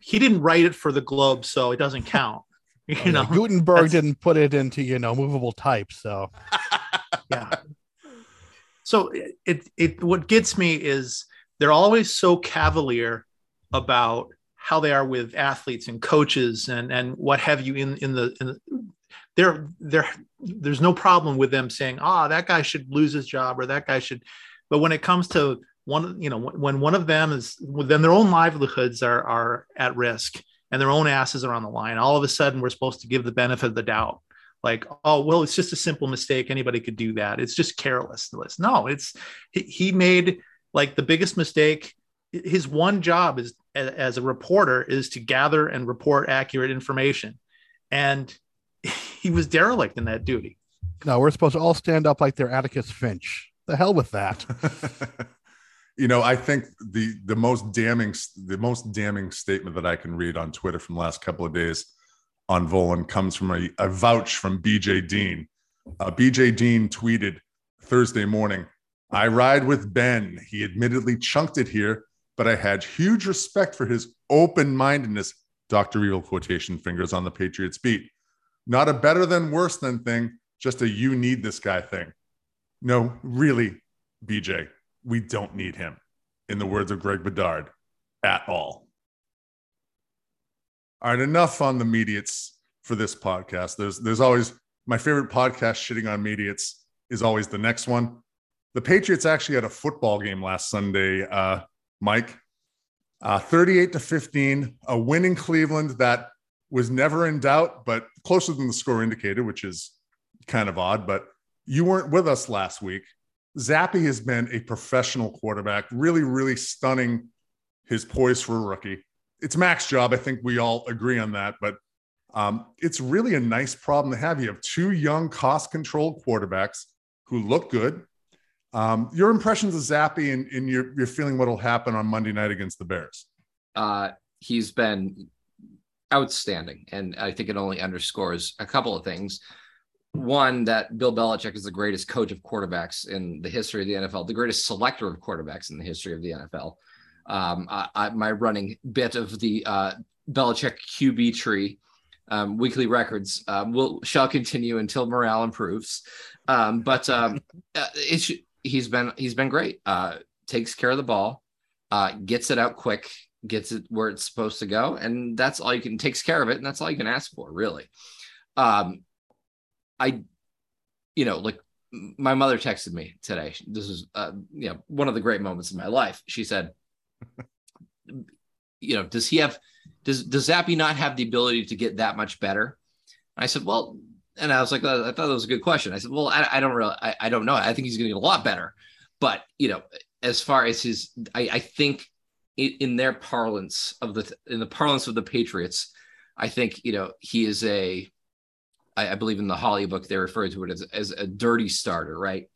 S8: He didn't write it for the Globe, so it doesn't count. You oh, know,
S7: Gutenberg didn't put it into you know movable type, so
S8: yeah. So it, it it what gets me is they're always so cavalier about how they are with athletes and coaches and and what have you in in the in the, there there there's no problem with them saying ah that guy should lose his job or that guy should but when it comes to one you know when one of them is then their own livelihoods are are at risk and their own asses are on the line. All of a sudden we're supposed to give the benefit of the doubt. Like oh well it's just a simple mistake. Anybody could do that. It's just careless no it's he, he made like the biggest mistake. His one job is as a reporter is to gather and report accurate information. And he was derelict in that duty.
S7: No, we're supposed to all stand up like they're Atticus Finch. The hell with that.
S5: you know i think the the most damning the most damning statement that i can read on twitter from the last couple of days on Volin comes from a, a vouch from bj dean. Uh, bj dean tweeted thursday morning i ride with ben. He admittedly chunked it here but i had huge respect for his open-mindedness. Dr evil quotation fingers on the patriots beat not a better than worse than thing just a you need this guy thing no really bj we don't need him, in the words of Greg Bedard, at all. All right, enough on the mediates for this podcast. There's there's always my favorite podcast shitting on mediates is always the next one. The Patriots actually had a football game last Sunday, uh, Mike. Uh, 38 to 15, a win in Cleveland that was never in doubt, but closer than the score indicated, which is kind of odd. But you weren't with us last week. Zappe has been a professional quarterback, really, really stunning his poise for a rookie. It's Mac's job. I think we all agree on that. But um, it's really a nice problem to have. You have two young, cost controlled quarterbacks who look good. Um, your impressions of Zappe and, and your, your feeling what will happen on Monday night against the Bears?
S6: uh, he's been outstanding. And I think it only underscores a couple of things. One, that Bill Belichick is the greatest coach of quarterbacks in the history of the NFL, the greatest selector of quarterbacks in the history of the NFL. Um, I, I, my running bit of the uh, Belichick QB tree um, weekly records uh, will shall continue until morale improves. Um, but um, uh, it's he's been he's been great. Uh, takes care of the ball, uh, gets it out quick, gets it where it's supposed to go, and that's all you can takes care of it, and that's all you can ask for, really. Um, I, you know, like my mother texted me today. This is, uh, you know, one of the great moments in my life. She said, you know, does he have, does does Zappe not have the ability to get that much better? I said, well, and I was like, I thought that was a good question. I said, well, I, I don't really, I, I don't know. I think he's going to get a lot better, but you know, as far as his, I, I think in, their parlance of the, in the parlance of the Patriots, I think you know he is a I, I believe in the Holly book, they refer to it as, as a dirty starter, right?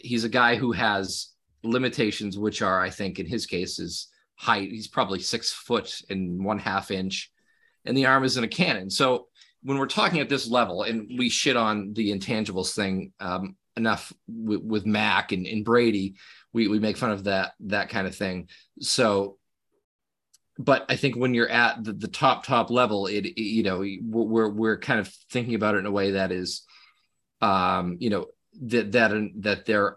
S6: He's a guy who has limitations, which are, I think, in his case, is height. He's probably six foot and one half inch, and the arm is in a cannon. So when we're talking at this level, and we shit on the intangibles thing um, enough with, with Mac and, and Brady, we we make fun of that that kind of thing. So but I think when you're at the, the top top level, it, it, you know we're we're kind of thinking about it in a way that is, um, you know that that that they're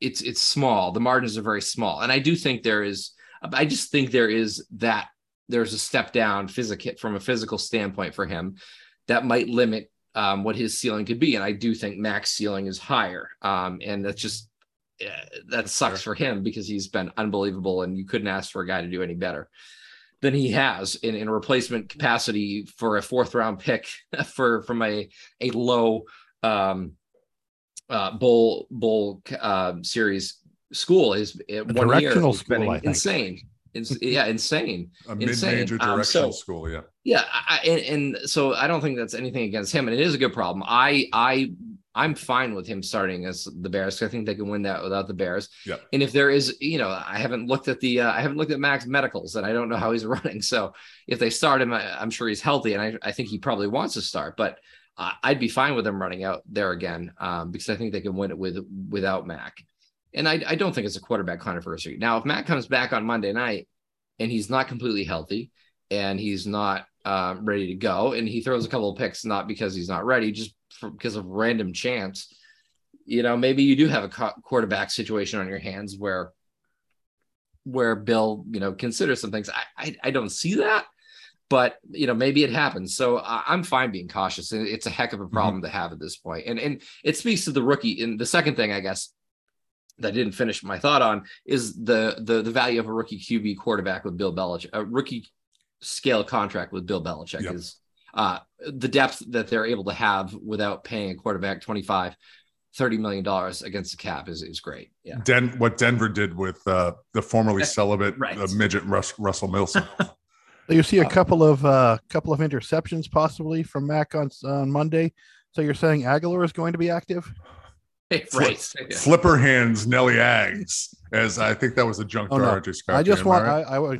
S6: it's it's small. The margins are very small, and I do think there is. I just think there is that there's a step down physical from a physical standpoint for him that might limit um, what his ceiling could be, and I do think Mac's ceiling is higher, um, and that's just that sucks for him because he's been unbelievable, and you couldn't ask for a guy to do any better than he has in, in replacement capacity for a fourth round pick for from a a low um, uh, bowl bowl uh, series school. Is one year insane. It's, yeah, insane.
S5: A mid-major directional um, so,
S6: school,
S5: yeah.
S6: Yeah, I, and, and so I don't think that's anything against him, and it is a good problem. I I I'm fine with him starting as the Bears. I think they can win that without the Bears.
S5: Yeah.
S6: And if there is, you know, I haven't looked at the, uh, I haven't looked at Mac's medicals, and I don't know how he's running. So if they start him, I, am sure he's healthy, and I, I think he probably wants to start. But uh, I'd be fine with him running out there again um, because I think they can win it with without Mac. And I, I don't think it's a quarterback controversy. Now, if Matt comes back on Monday night and he's not completely healthy and he's not um, ready to go, and he throws a couple of picks, not because he's not ready, just for, because of random chance, you know, maybe you do have a quarterback situation on your hands where where Bill, you know, considers some things. I, I, I don't see that, but you know, maybe it happens. So I, am fine being cautious. It's a heck of a mm-hmm. problem mm-hmm. to have at this point. And and it speaks to the rookie. And the second thing, I guess, that I didn't finish my thought on is the the the value of a rookie QB quarterback with Bill Belichick, a rookie scale contract with Bill Belichick yep. is uh, the depth that they're able to have without paying a quarterback 25 30 million dollars against the cap is, is great. Yeah.
S5: Den, what denver did with uh, the formerly celibate
S6: right.
S5: uh, midget Russ, russell wilson.
S7: You see a couple of uh couple of interceptions possibly from mac on, on monday. So you're saying agholor is going to be active
S6: right.
S5: Flipper hands Nelly Aggs, as I think that was a junk
S7: oh,
S5: drawer
S7: no.
S5: artist.
S7: I just want right? I, I,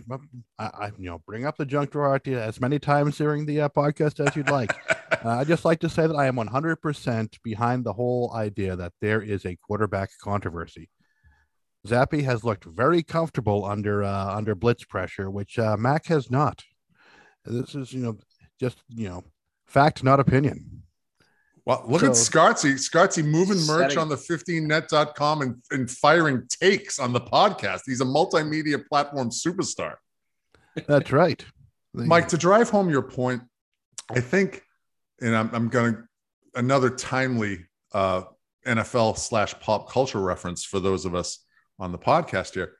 S7: I, I, you know, bring up the junk drawer artist as many times during the uh, podcast as you'd like. uh, I just like to say that I am 100% behind the whole idea that there is a quarterback controversy. Zappe has looked very comfortable under uh, under blitz pressure, which uh, Mac has not. This is, you know, just you know, fact, not opinion.
S5: Well, look so, at Scartzy. Scartzy moving merch setting. on the 15net.com and, and firing takes on the podcast. He's a multimedia platform superstar.
S7: That's right.
S5: Mike, to drive home your point, I think, and I'm, I'm going to another timely uh, NFL slash pop culture reference for those of us on the podcast here.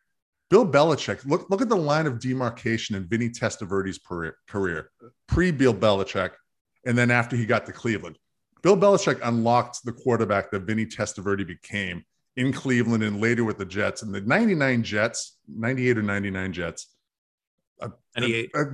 S5: Bill Belichick, look, look at the line of demarcation in Vinny Testaverde's career, pre Bill Belichick, and then after he got to Cleveland. Bill Belichick unlocked the quarterback that Vinny Testaverde became in Cleveland and later with the Jets. And the 99 Jets, 98 or 99 Jets,
S8: 98.
S5: Uh,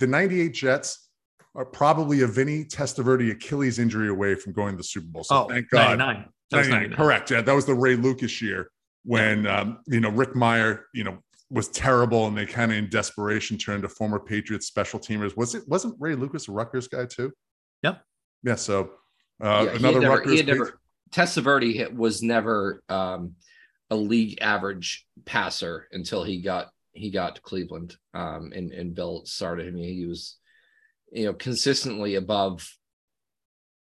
S5: the 98 Jets are probably a Vinny Testaverde Achilles injury away from going to the Super Bowl. So
S8: oh,
S5: thank God.
S8: 99.
S5: 99. Correct. Yeah, that was the Ray Lucas year when, um, you know, Rick Mirer, you know, was terrible and they kind of in desperation turned to former Patriots special teamers. Was it, wasn't Ray Lucas a Rutgers guy too?
S8: Yep.
S5: Yeah. So uh,
S6: yeah,
S5: another
S6: he never,
S5: Rutgers.
S6: He had never, Testaverde was never um, a league average passer until he got he got to Cleveland. Um, and and Bill started him. He was you know, consistently above.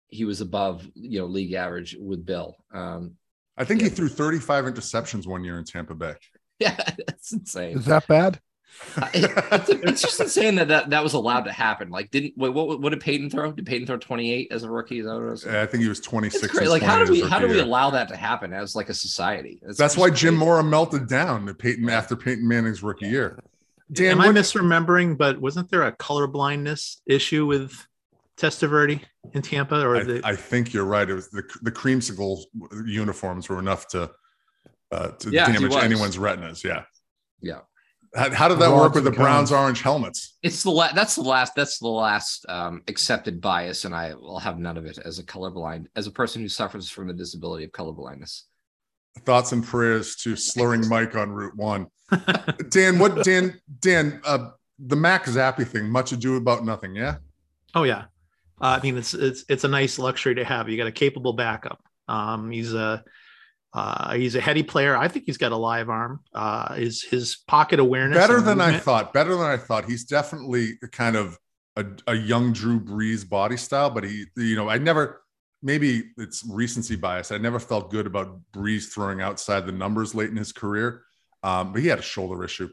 S6: He was above, you know, league average with Bill. Um,
S5: I think he threw 35 interceptions one year in Tampa Bay.
S6: Yeah, that's insane.
S7: Is that bad?
S6: It's, it's just insane that, that that was allowed to happen. Like, didn't wait, what what did Peyton throw? Did Peyton throw 28 as a rookie? Is that what it was?
S5: I think he was 26.
S6: It's great.
S5: and
S6: Like, how do we
S5: his
S6: how do we
S5: year.
S6: allow that to happen as like a society? It's
S5: That's
S6: just
S5: why Jim. Mora melted down the Peyton after Peyton Manning's rookie year. Dan,
S8: Am I
S5: what-
S8: misremembering? But wasn't there a color blindness issue with Testaverde in Tampa? Or
S5: I,
S8: the,
S5: I think you're right. It was the the creamsicle uniforms were enough to uh, to
S6: Yeah,
S5: damage anyone's retinas. Yeah.
S6: Yeah.
S5: How, how did that work with the
S7: and
S5: Browns orange helmets?
S6: It's the la- that's the last that's the last um, accepted bias, and I will have none of it as a colorblind as a person who suffers from the disability of colorblindness.
S5: Thoughts and prayers to slurring Mike on Route One. Dan, what Dan Dan uh, the Mac Zappe thing? Much ado about nothing. Yeah.
S8: oh yeah, uh, I mean it's it's it's a nice luxury to have. You got a capable backup. Um, he's a uh, he's a heady player. I think he's got a live arm. Uh, his his pocket awareness
S5: better
S8: and
S5: than I thought. Better than I thought. He's definitely kind of a, a young Drew Brees body style, but he, you know, I never. Maybe it's recency bias. I never felt good about Brees throwing outside the numbers late in his career, um, but he had a shoulder issue,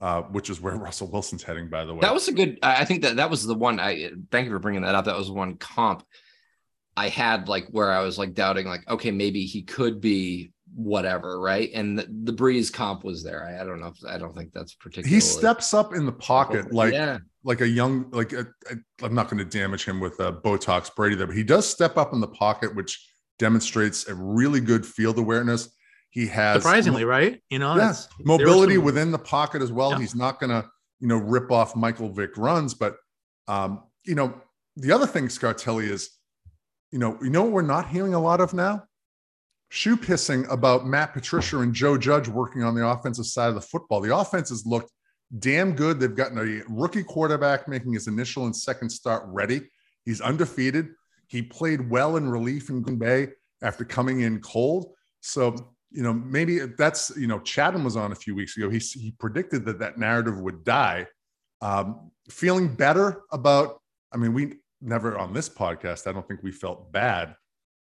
S5: uh, which is where Russell Wilson's heading. By the way,
S6: That was a good. I I think that that was the one. I thank you for bringing that up. That was one comp I had like where I was like doubting, like okay, maybe he could be whatever, right? And the, the Brees comp was there. I, I don't know. If, I don't think that's particularly.
S5: he steps up in the pocket like
S6: Yeah.
S5: like a young like i I'm not going to damage him with uh, Botox Brady there, but he does step up in the pocket, which demonstrates a really good field awareness. He has
S8: surprisingly right. You know,
S5: yeah,
S8: that's- there were
S5: mobility
S8: some-
S5: within the pocket as well.
S8: Yeah.
S5: He's not going to, you know, rip off Michael Vick runs. But, um, you know, the other thing, Scartelli, is, you know, you know what we're not hearing a lot of now? Shoe pissing about Matt Patricia and Joe Judge working on the offensive side of the football. The offense has looked damn good. They've gotten a rookie quarterback making his initial and second start ready. He's undefeated. He played well in relief in Green Bay after coming in cold. So, you know, maybe that's, you know, Chatham was on a few weeks ago. He, he predicted that that narrative would die. Um, feeling better about, I mean, we never on this podcast, I don't think we felt bad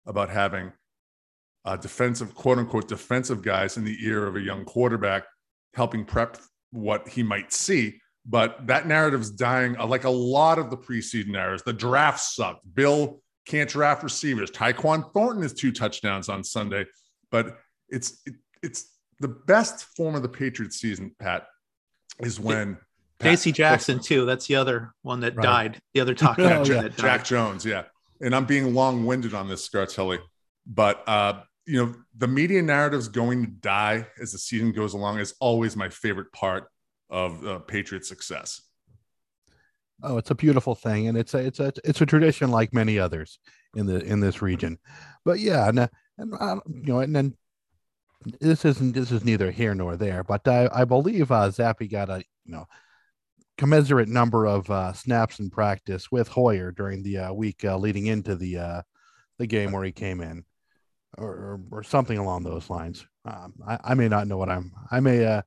S5: about having uh, defensive, quote unquote, defensive guys in the ear of a young quarterback helping prep what he might see. But that narrative's dying uh, like a lot of the preseason errors. The draft sucked. Bill can't draft receivers. Tyquan Thornton has two touchdowns on Sunday. But it's it, it's the best form of the Patriots season, Pat, is when Pat-
S8: J.C. Jackson too. That's the other one that
S5: Right.
S8: died. The other talk
S5: Jack,
S8: actor
S5: Ja-
S8: that died.
S5: Jack Jones, yeah. And I'm being long-winded on this, Scartelli, but uh, you know the media narrative's going to die as the season goes along. Is always my favorite part of uh, Patriots' success.
S7: Oh, it's a beautiful thing, and it's a it's a it's a tradition like many others in the in this region. But yeah, and, uh, and uh, you know, and then this isn't this is neither here nor there. But I, I believe uh, Zappe got a you know commensurate number of uh, snaps in practice with Hoyer during the uh, week uh, leading into the uh, the game where he came in, or or, something along those lines. Um, I, I may not know what I'm. I may uh,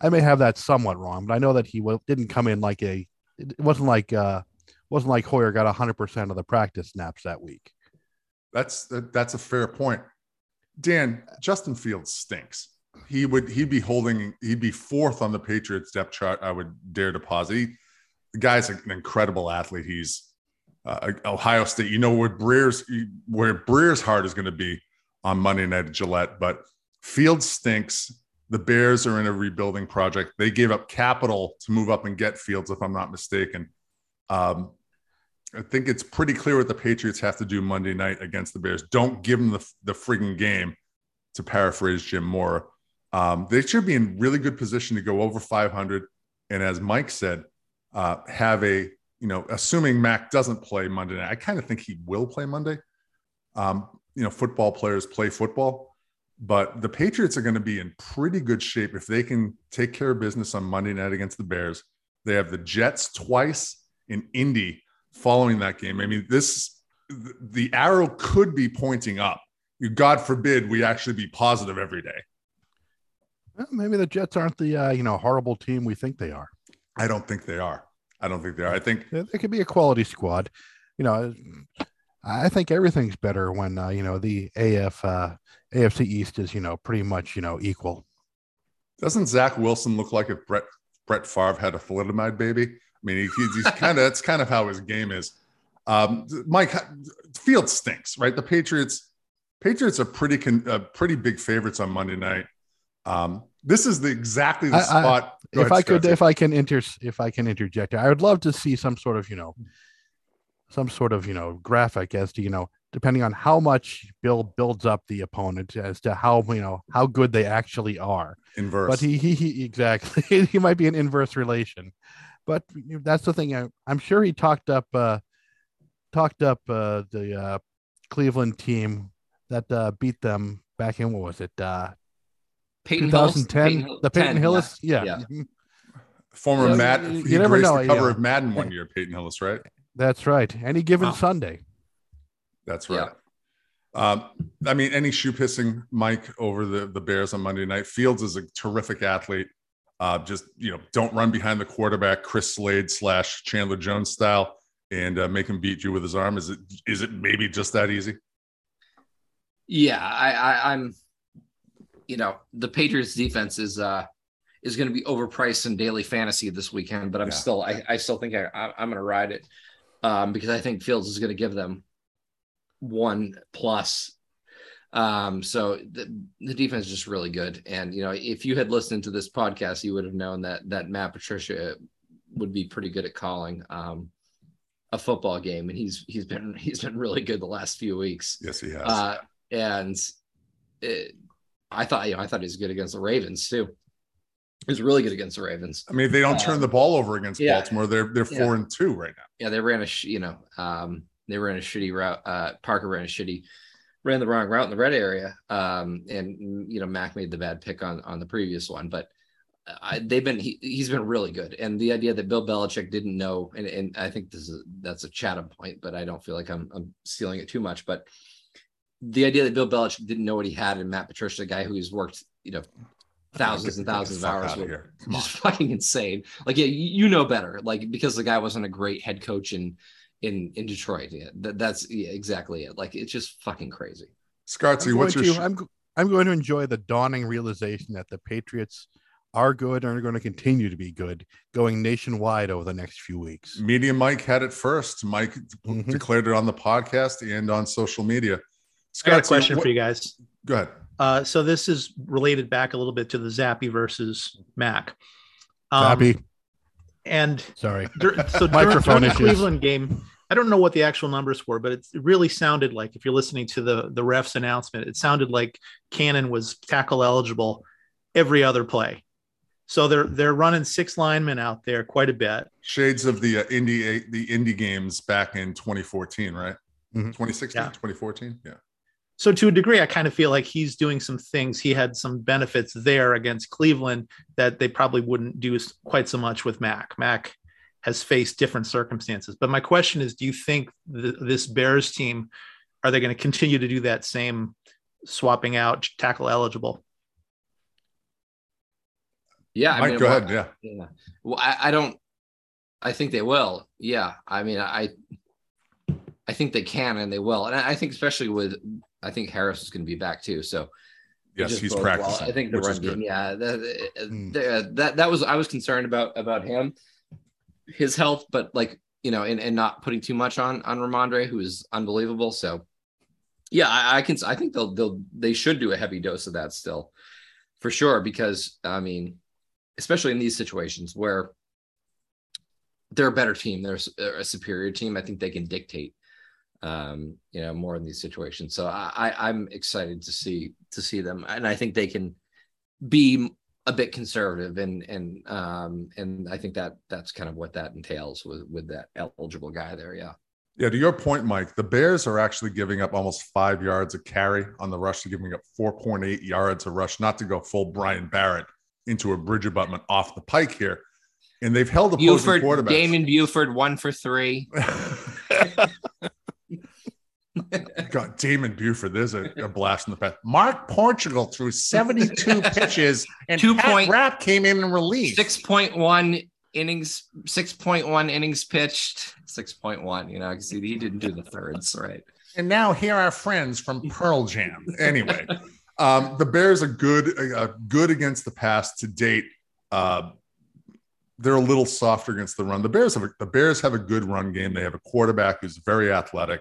S7: I may have that somewhat wrong, but I know that he w- didn't come in like a. It wasn't like uh, wasn't like Hoyer got hundred percent of the practice snaps that week.
S5: That's that's a fair point. Dan, Justin Fields stinks. He would he'd be holding he'd be fourth on the Patriots depth chart. I would dare to posit. He, the guy's an incredible athlete. He's uh, Ohio State. You know where Breer's where Breer's heart is going to be on Monday night at Gillette. But Fields stinks. The Bears are in a rebuilding project. They gave up capital to move up and get Fields, if I'm not mistaken. Um, I think it's pretty clear what the Patriots have to do Monday night against the Bears. Don't give them the, the frigging game, to paraphrase Jim Moore. Um, they should be in really good position to go over 500. And as Mike said, uh, have a, you know, assuming Mac doesn't play Monday night, I kind of think he will play Monday. Um, you know, football players play football, but the Patriots are going to be in pretty good shape if they can take care of business on Monday night against the Bears. They have the Jets twice in Indy following that game. I mean, this the arrow could be pointing up. God forbid we actually be positive every day.
S7: Well, maybe the Jets aren't the uh, you know horrible team we think they are.
S5: I don't think they are. I don't think they are. I think
S7: it could be a quality squad. You know, I think everything's better when uh, you know the AF uh, AFC East is you know pretty much you know equal.
S5: Doesn't Zach Wilson look like if Brett Brett Favre had a thalidomide baby? I mean, he, he's, kind of that's kind of how his game is. Um, Mike Field stinks, right? The Patriots Patriots are pretty con, uh, pretty big favorites on Monday night. Um, this is the exactly the
S7: I- I-
S5: spot. Go
S7: if I could,
S5: Scotty.
S7: if I can inter, if I can interject, I would love to see some sort of, you know, some sort of, you know, graphic as to, you know, depending on how much Bill builds up the opponent as to how, you know, how good they actually are.
S5: Inverse.
S7: But he, he, he exactly, he might be an inverse relation. But that's the thing. I, I'm sure he talked up, uh, talked up uh, the uh, Cleveland team that uh, beat them back in what was it? Uh,
S6: Peyton Hillis?
S7: 2010,
S6: Peyton
S5: the Peyton
S6: 10,
S5: Hillis?
S6: yeah.
S5: Yeah.
S7: Mhm.
S5: Former
S7: Yeah,
S5: Matt,
S7: you- you never know,
S5: the cover
S7: yeah.
S5: of Madden one year, Peyton Hillis, right?
S7: That's right. Any given Sunday.
S5: That's right. Um, I mean, any shoe pissing Mike over the, the Bears on Monday night. Fields is a terrific athlete. Uh, just you know, don't run behind the quarterback, Chris Slade slash Chandler Jones style, and uh, make him beat you with his arm. Is it is it maybe just that easy?
S6: Yeah, I, I I'm you know, the Patriots defense is uh is going to be overpriced in daily fantasy this weekend, but I'm
S5: Yeah.
S6: still I, I still think I, I I'm going to ride it um because I think Fields is going to give them one plus um so the, the defense is just really good and you know if you had listened to this podcast you would have known that that Matt Patricia would be pretty good at calling um a football game and he's he's been he's been really good the last few weeks
S5: Yes, he has.
S6: uh, and it, I thought, you know, I thought he was good against the Ravens too. He was really good against the Ravens.
S5: I mean, they don't turn the ball over against
S6: Uh, yeah.
S5: Baltimore. They're they're
S6: Yeah.
S5: four and two right now.
S6: Yeah, they ran a, sh- you know, um, they ran a shitty route. Uh, Parker ran a shitty, ran the wrong route in the red area. Um, and you know, Mac made the bad pick on on the previous one, but I, they've been he, he's been really good. And the idea that Bill Belichick didn't know, and, and I think this is that's a Chatham point, but I don't feel like I'm I'm stealing it too much. But the idea that Bill Belichick didn't know what he had in Matt Patricia, a guy who's worked, you know, thousands and thousands of hours
S5: outta
S6: with just fucking insane. Like, yeah, you, you know better. Like, because the guy wasn't a great head coach in in in Detroit. Yeah, that, that's yeah, exactly it. Like, it's just fucking crazy.
S5: Scartzy,
S7: I'm
S5: what's
S7: going
S5: your
S7: to,
S5: sh-
S7: I'm, I'm going to enjoy the dawning realization that the Patriots are good and are going to continue to be good going nationwide over the next few weeks.
S5: Media Mike had it first. Mike
S7: Mm-hmm.
S5: declared it on the podcast and on social media.
S8: I got a question
S5: what-
S8: for you guys.
S5: Go ahead.
S8: Uh, so this is related back a little bit to the Zappe versus Mac. Um,
S7: Zappe.
S8: And
S7: Sorry.
S8: dur- so during,
S7: Microphone
S8: during the
S7: issues.
S8: Cleveland game, I don't know what the actual numbers were, but it really sounded like if you're listening to the the ref's announcement, it sounded like Cannon was tackle eligible every other play. So they're they're running six linemen out there quite a bit.
S5: Shades of the uh, Indy the Indy games back in 2014, right?
S7: Mm-hmm.
S5: 2016, 2014. Yeah.
S8: So to a degree, I kind of feel like he's doing some things. He had some benefits there against Cleveland that they probably wouldn't do quite so much with Mac. Mac has faced different circumstances. But my question is, do you think th- this Bears team are they going to continue to do that same swapping out tackle eligible?
S6: Yeah, I
S5: Mike,
S6: mean,
S5: go
S6: well,
S5: ahead. Yeah.
S6: Yeah. Well, I, I don't. I think they will. Yeah. I mean, I. I think they can and they will, and I I think especially with, I think Harris is going to be back too. So.
S5: Yes, he's
S6: bodes well.
S5: practicing,
S6: I think the run game, yeah, that, that
S7: hmm.
S6: that that was I was concerned about about him, his health, but like you know, and, and not putting too much on on Rhamondre, who is unbelievable. So, yeah, I, I can I think they'll they'll they should do a heavy dose of that still, for sure, because I mean, especially in these situations where they're a better team, they're a superior team. I think they can dictate, um, you know, more in these situations. So I, I I'm excited to see to see them, and I think they can be a bit conservative, and and um and I think that that's kind of what that entails with with that eligible guy there. Yeah.
S5: Yeah, to your point, Mike, the Bears are actually giving up almost five yards a carry on the rush. They're giving up 4.8 yards a rush, not to go full Brian Barrett into a bridge abutment off the pike here. And they've held opposing
S6: Buford,
S5: quarterbacks.
S6: Damon Buford, one for three.
S5: God, Damon Buford, there's a, a blast in the past. Mark Portugal threw 72 pitches, and
S6: Two
S5: Pat
S6: point-
S5: Rapp came in and
S6: point one innings, six point one innings pitched, six point one. You know, because he, he didn't do the thirds, right?
S5: And now here are friends from Pearl Jam. Anyway, um, the Bears are good, uh, good against the pass to date. Uh, they're a little softer against the run. The Bears have a, the Bears have a good run game. They have a quarterback who's very athletic.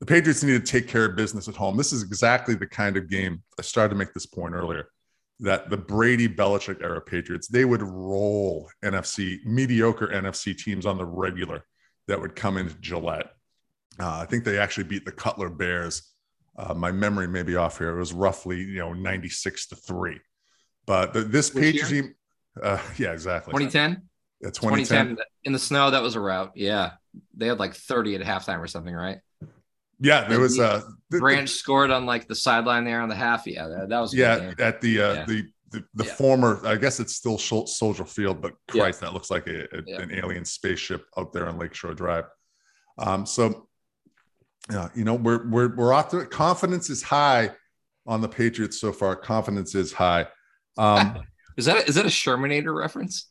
S5: The Patriots need to take care of business at home. This is exactly the kind of game I started to make this point earlier that the Brady Belichick era Patriots they would roll NFC mediocre NFC teams on the regular that would come into Gillette. Uh, I think they actually beat the Cutler Bears. Uh, my memory may be off here. It was roughly you know ninety six to three. But the, this Patriots team, uh, yeah, exactly.
S6: 2010?
S5: Yeah, 2010.
S6: 2010 in the snow. That was a route. Yeah, they had like 30 at halftime or something, right?
S5: Yeah, there was uh, the-
S6: Branch scored on like the sideline there on the half. Yeah, that, that was a
S5: yeah at the uh,
S6: Yeah.
S5: the the, the former i guess it's still soldier field but christ that looks like a, a-
S6: Yeah.
S5: an alien spaceship out there on lakeshore drive um so yeah you know we're we're we're off to confidence is high on the patriots so far confidence is high um
S6: Is that is that a Shermanator reference?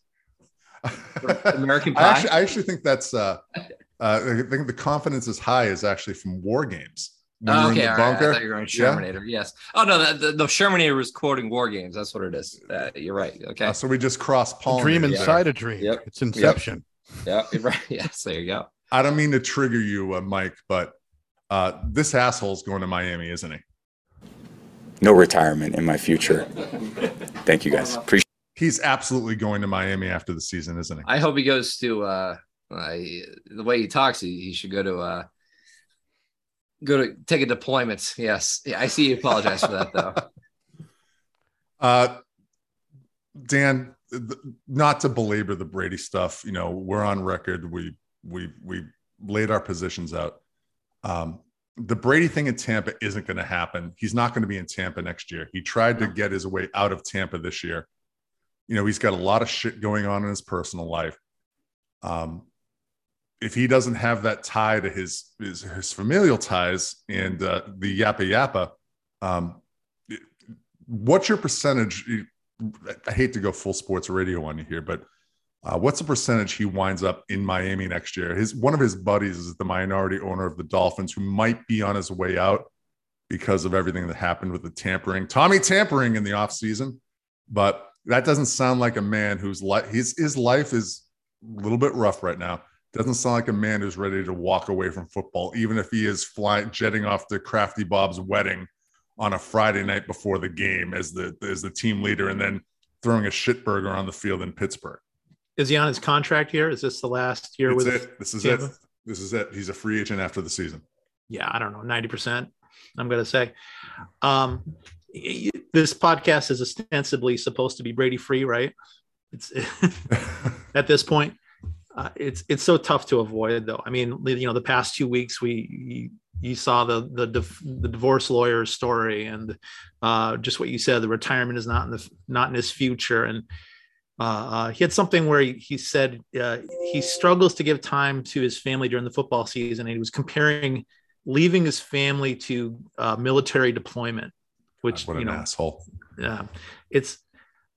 S6: American
S5: I actually, I actually think that's uh, uh i think the confidence is high is actually from war games When
S6: Oh,
S5: you're in
S6: okay,
S5: the
S6: all right. I thought you were going
S5: Yeah.
S6: Shermanator. Yes. Oh no, the, the, the Shermanator was quoting war games. That's what it is. Uh, you're right. Okay.
S5: Uh, so we just cross
S7: A dream inside a dream.
S6: Yep.
S7: It's Inception.
S6: Yeah. You're right. Yes. There you go.
S5: I don't mean to trigger you, uh, Mike, but uh, this asshole's going to Miami, isn't he?
S15: no retirement in my future. Thank you guys. Appreciate
S5: He's absolutely going to Miami after the season, isn't he?
S6: I hope he goes to uh, the way he talks. He, he should go to uh go to take a deployment. Yes. Yeah. I see you apologize for that though.
S5: Uh, Dan, th- not to belabor the Brady stuff, you know, we're on record. We we we laid our positions out. Um, the Brady thing in Tampa isn't going to happen. He's not going to be in Tampa next year. He tried to get his way out of Tampa this year. You know, he's got a lot of shit going on in his personal life. Um, if he doesn't have that tie to his his, his familial ties and uh, the yappa yappa, um, what's your percentage? I hate to go full sports radio on you here, but uh, what's the percentage he winds up in Miami next year? His one of his buddies is the minority owner of the Dolphins, who might be on his way out because of everything that happened with the tampering, Tommy tampering in the offseason. But that doesn't sound like a man whose life his his life is a little bit rough right now. Doesn't sound like a man who's ready to walk away from football, even if he is flying jetting off to Crafty Bob's wedding on a Friday night before the game as the as the team leader, and then throwing a shit burger on the field in Pittsburgh.
S8: Is he on his contract here? Is this the last year
S5: It's
S8: with
S5: it. This is
S8: Tampa?
S5: it. This is it. He's a free agent after the season.
S8: yeah, I don't know, 90%, I'm going to say. Um, this podcast is ostensibly supposed to be Brady free, right? It's at this point. Uh, it's it's so tough to avoid, though. I mean, you know, the past two weeks we you, you saw the the the divorce lawyer's story, and uh, just what you said, the retirement is not in the not in his future, and uh, uh, he had something where he, he said uh, he struggles to give time to his family during the football season, and he was comparing leaving his family to uh, military deployment, which
S5: What
S8: you
S5: an
S8: know,
S5: asshole.
S8: yeah, it's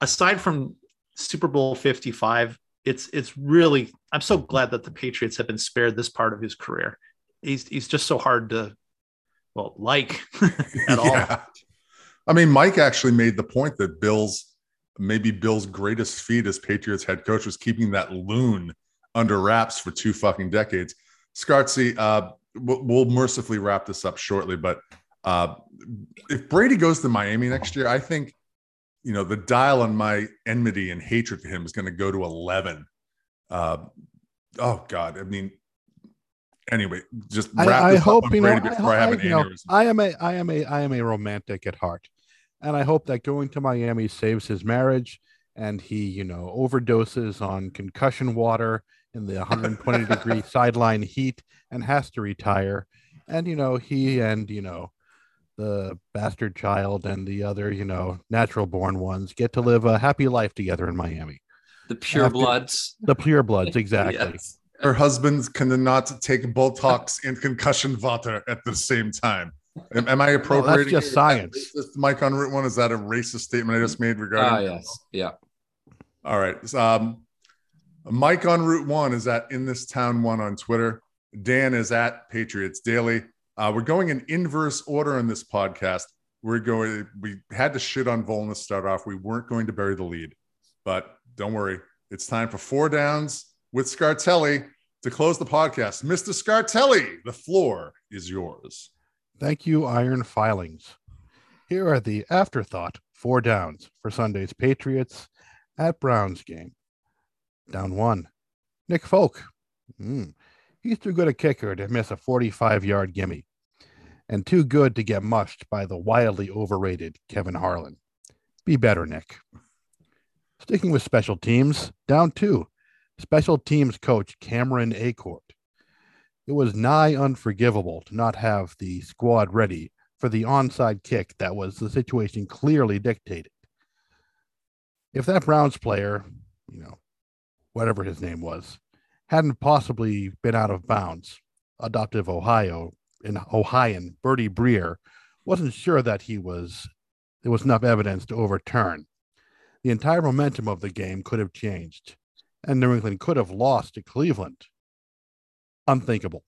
S8: aside from Super Bowl Fifty Five, it's it's really I'm so glad that the Patriots have been spared this part of his career. He's he's just so hard to well like at all.
S5: Yeah. I mean, Mike actually made the point that Bill's maybe Bill's greatest feat as Patriots head coach was keeping that loon under wraps for two fucking decades. Scartzy, uh, we'll, we'll mercifully wrap this up shortly, but uh, if Brady goes to Miami next year, I think you know the dial on my enmity and hatred to him is going to go to eleven. Uh, oh God, I mean. Anyway, just
S7: I,
S5: wrap
S7: I
S5: up
S7: hope you know. I,
S5: I, have an
S7: you know. I am a I am a I am a romantic at heart, and I hope that going to Miami saves his marriage, and he you know overdoses on concussion water in the 120 degree sideline heat and has to retire, and you know he and you know the bastard child and the other you know natural born ones get to live a happy life together in Miami.
S6: The pure
S7: After-
S6: bloods.
S7: The pure bloods, exactly.
S6: Yes.
S5: her husband cannot take Botox and concussion water at the same time. Am, am I appropriating?
S7: just
S5: is that
S7: science.
S5: racist, Mike on Route One, is that a racist statement I just made regarding?
S6: Ah, yes. Yeah.
S5: All right. Um, Mike on Route One is at in this town one on Twitter. Dan is at Patriots Daily. Uh, we're going in inverse order on this podcast. We're going. We had to shit on Volin to start off. We weren't going to bury the lead, but don't worry. It's time for four downs with Scartelli to close the podcast. Mr. Scartelli, the floor is yours.
S7: Thank you, Iron Filings. Here are the afterthought four downs for Sunday's Patriots at Browns game. Down one, Nick Folk. Mm, he's too good a kicker to miss a 45 yard gimme, and too good to get mushed by the wildly overrated Kevin Harlan. Be better, Nick. Sticking with special teams, down two, special teams coach Cameron Achord. It was nigh unforgivable to not have the squad ready for the onside kick that was the situation clearly dictated. If that Browns player, you know, whatever his name was, hadn't possibly been out of bounds, adoptive Ohio in Ohioan Bertie Breer wasn't sure that he was there was enough evidence to overturn. The entire momentum of the game could have changed, and New England could have lost to Cleveland. Unthinkable.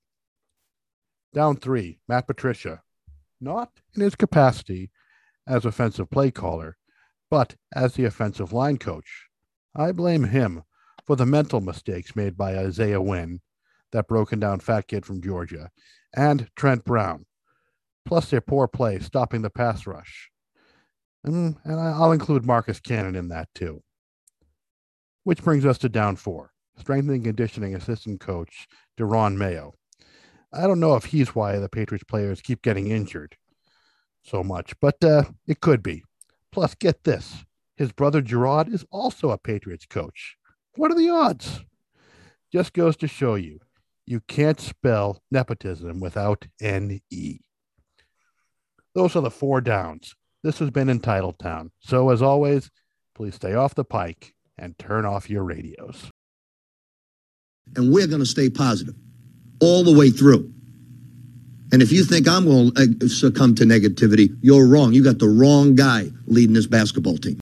S7: Down three, Matt Patricia, not in his capacity as offensive play caller, but as the offensive line coach. I blame him for the mental mistakes made by Isaiah Wynn, that broken down fat kid from Georgia, and Trent Brown, plus their poor play stopping the pass rush. And, and I'll include Marcus Cannon in that too. Which brings us to down four, strength and conditioning assistant coach Deron Mayo. I don't know if he's why the Patriots players keep getting injured so much, but uh, it could be. Plus, get this his brother Gerard is also a Patriots coach. What are the odds? Just goes to show you, you can't spell nepotism without N-E. Those are the four downs. This has been Entitled Town. So, as always, please stay off the pike and turn off your radios.
S3: And we're going to stay positive all the way through. And if you think I'm going to uh, succumb to negativity, you're wrong. You got the wrong guy leading this basketball team.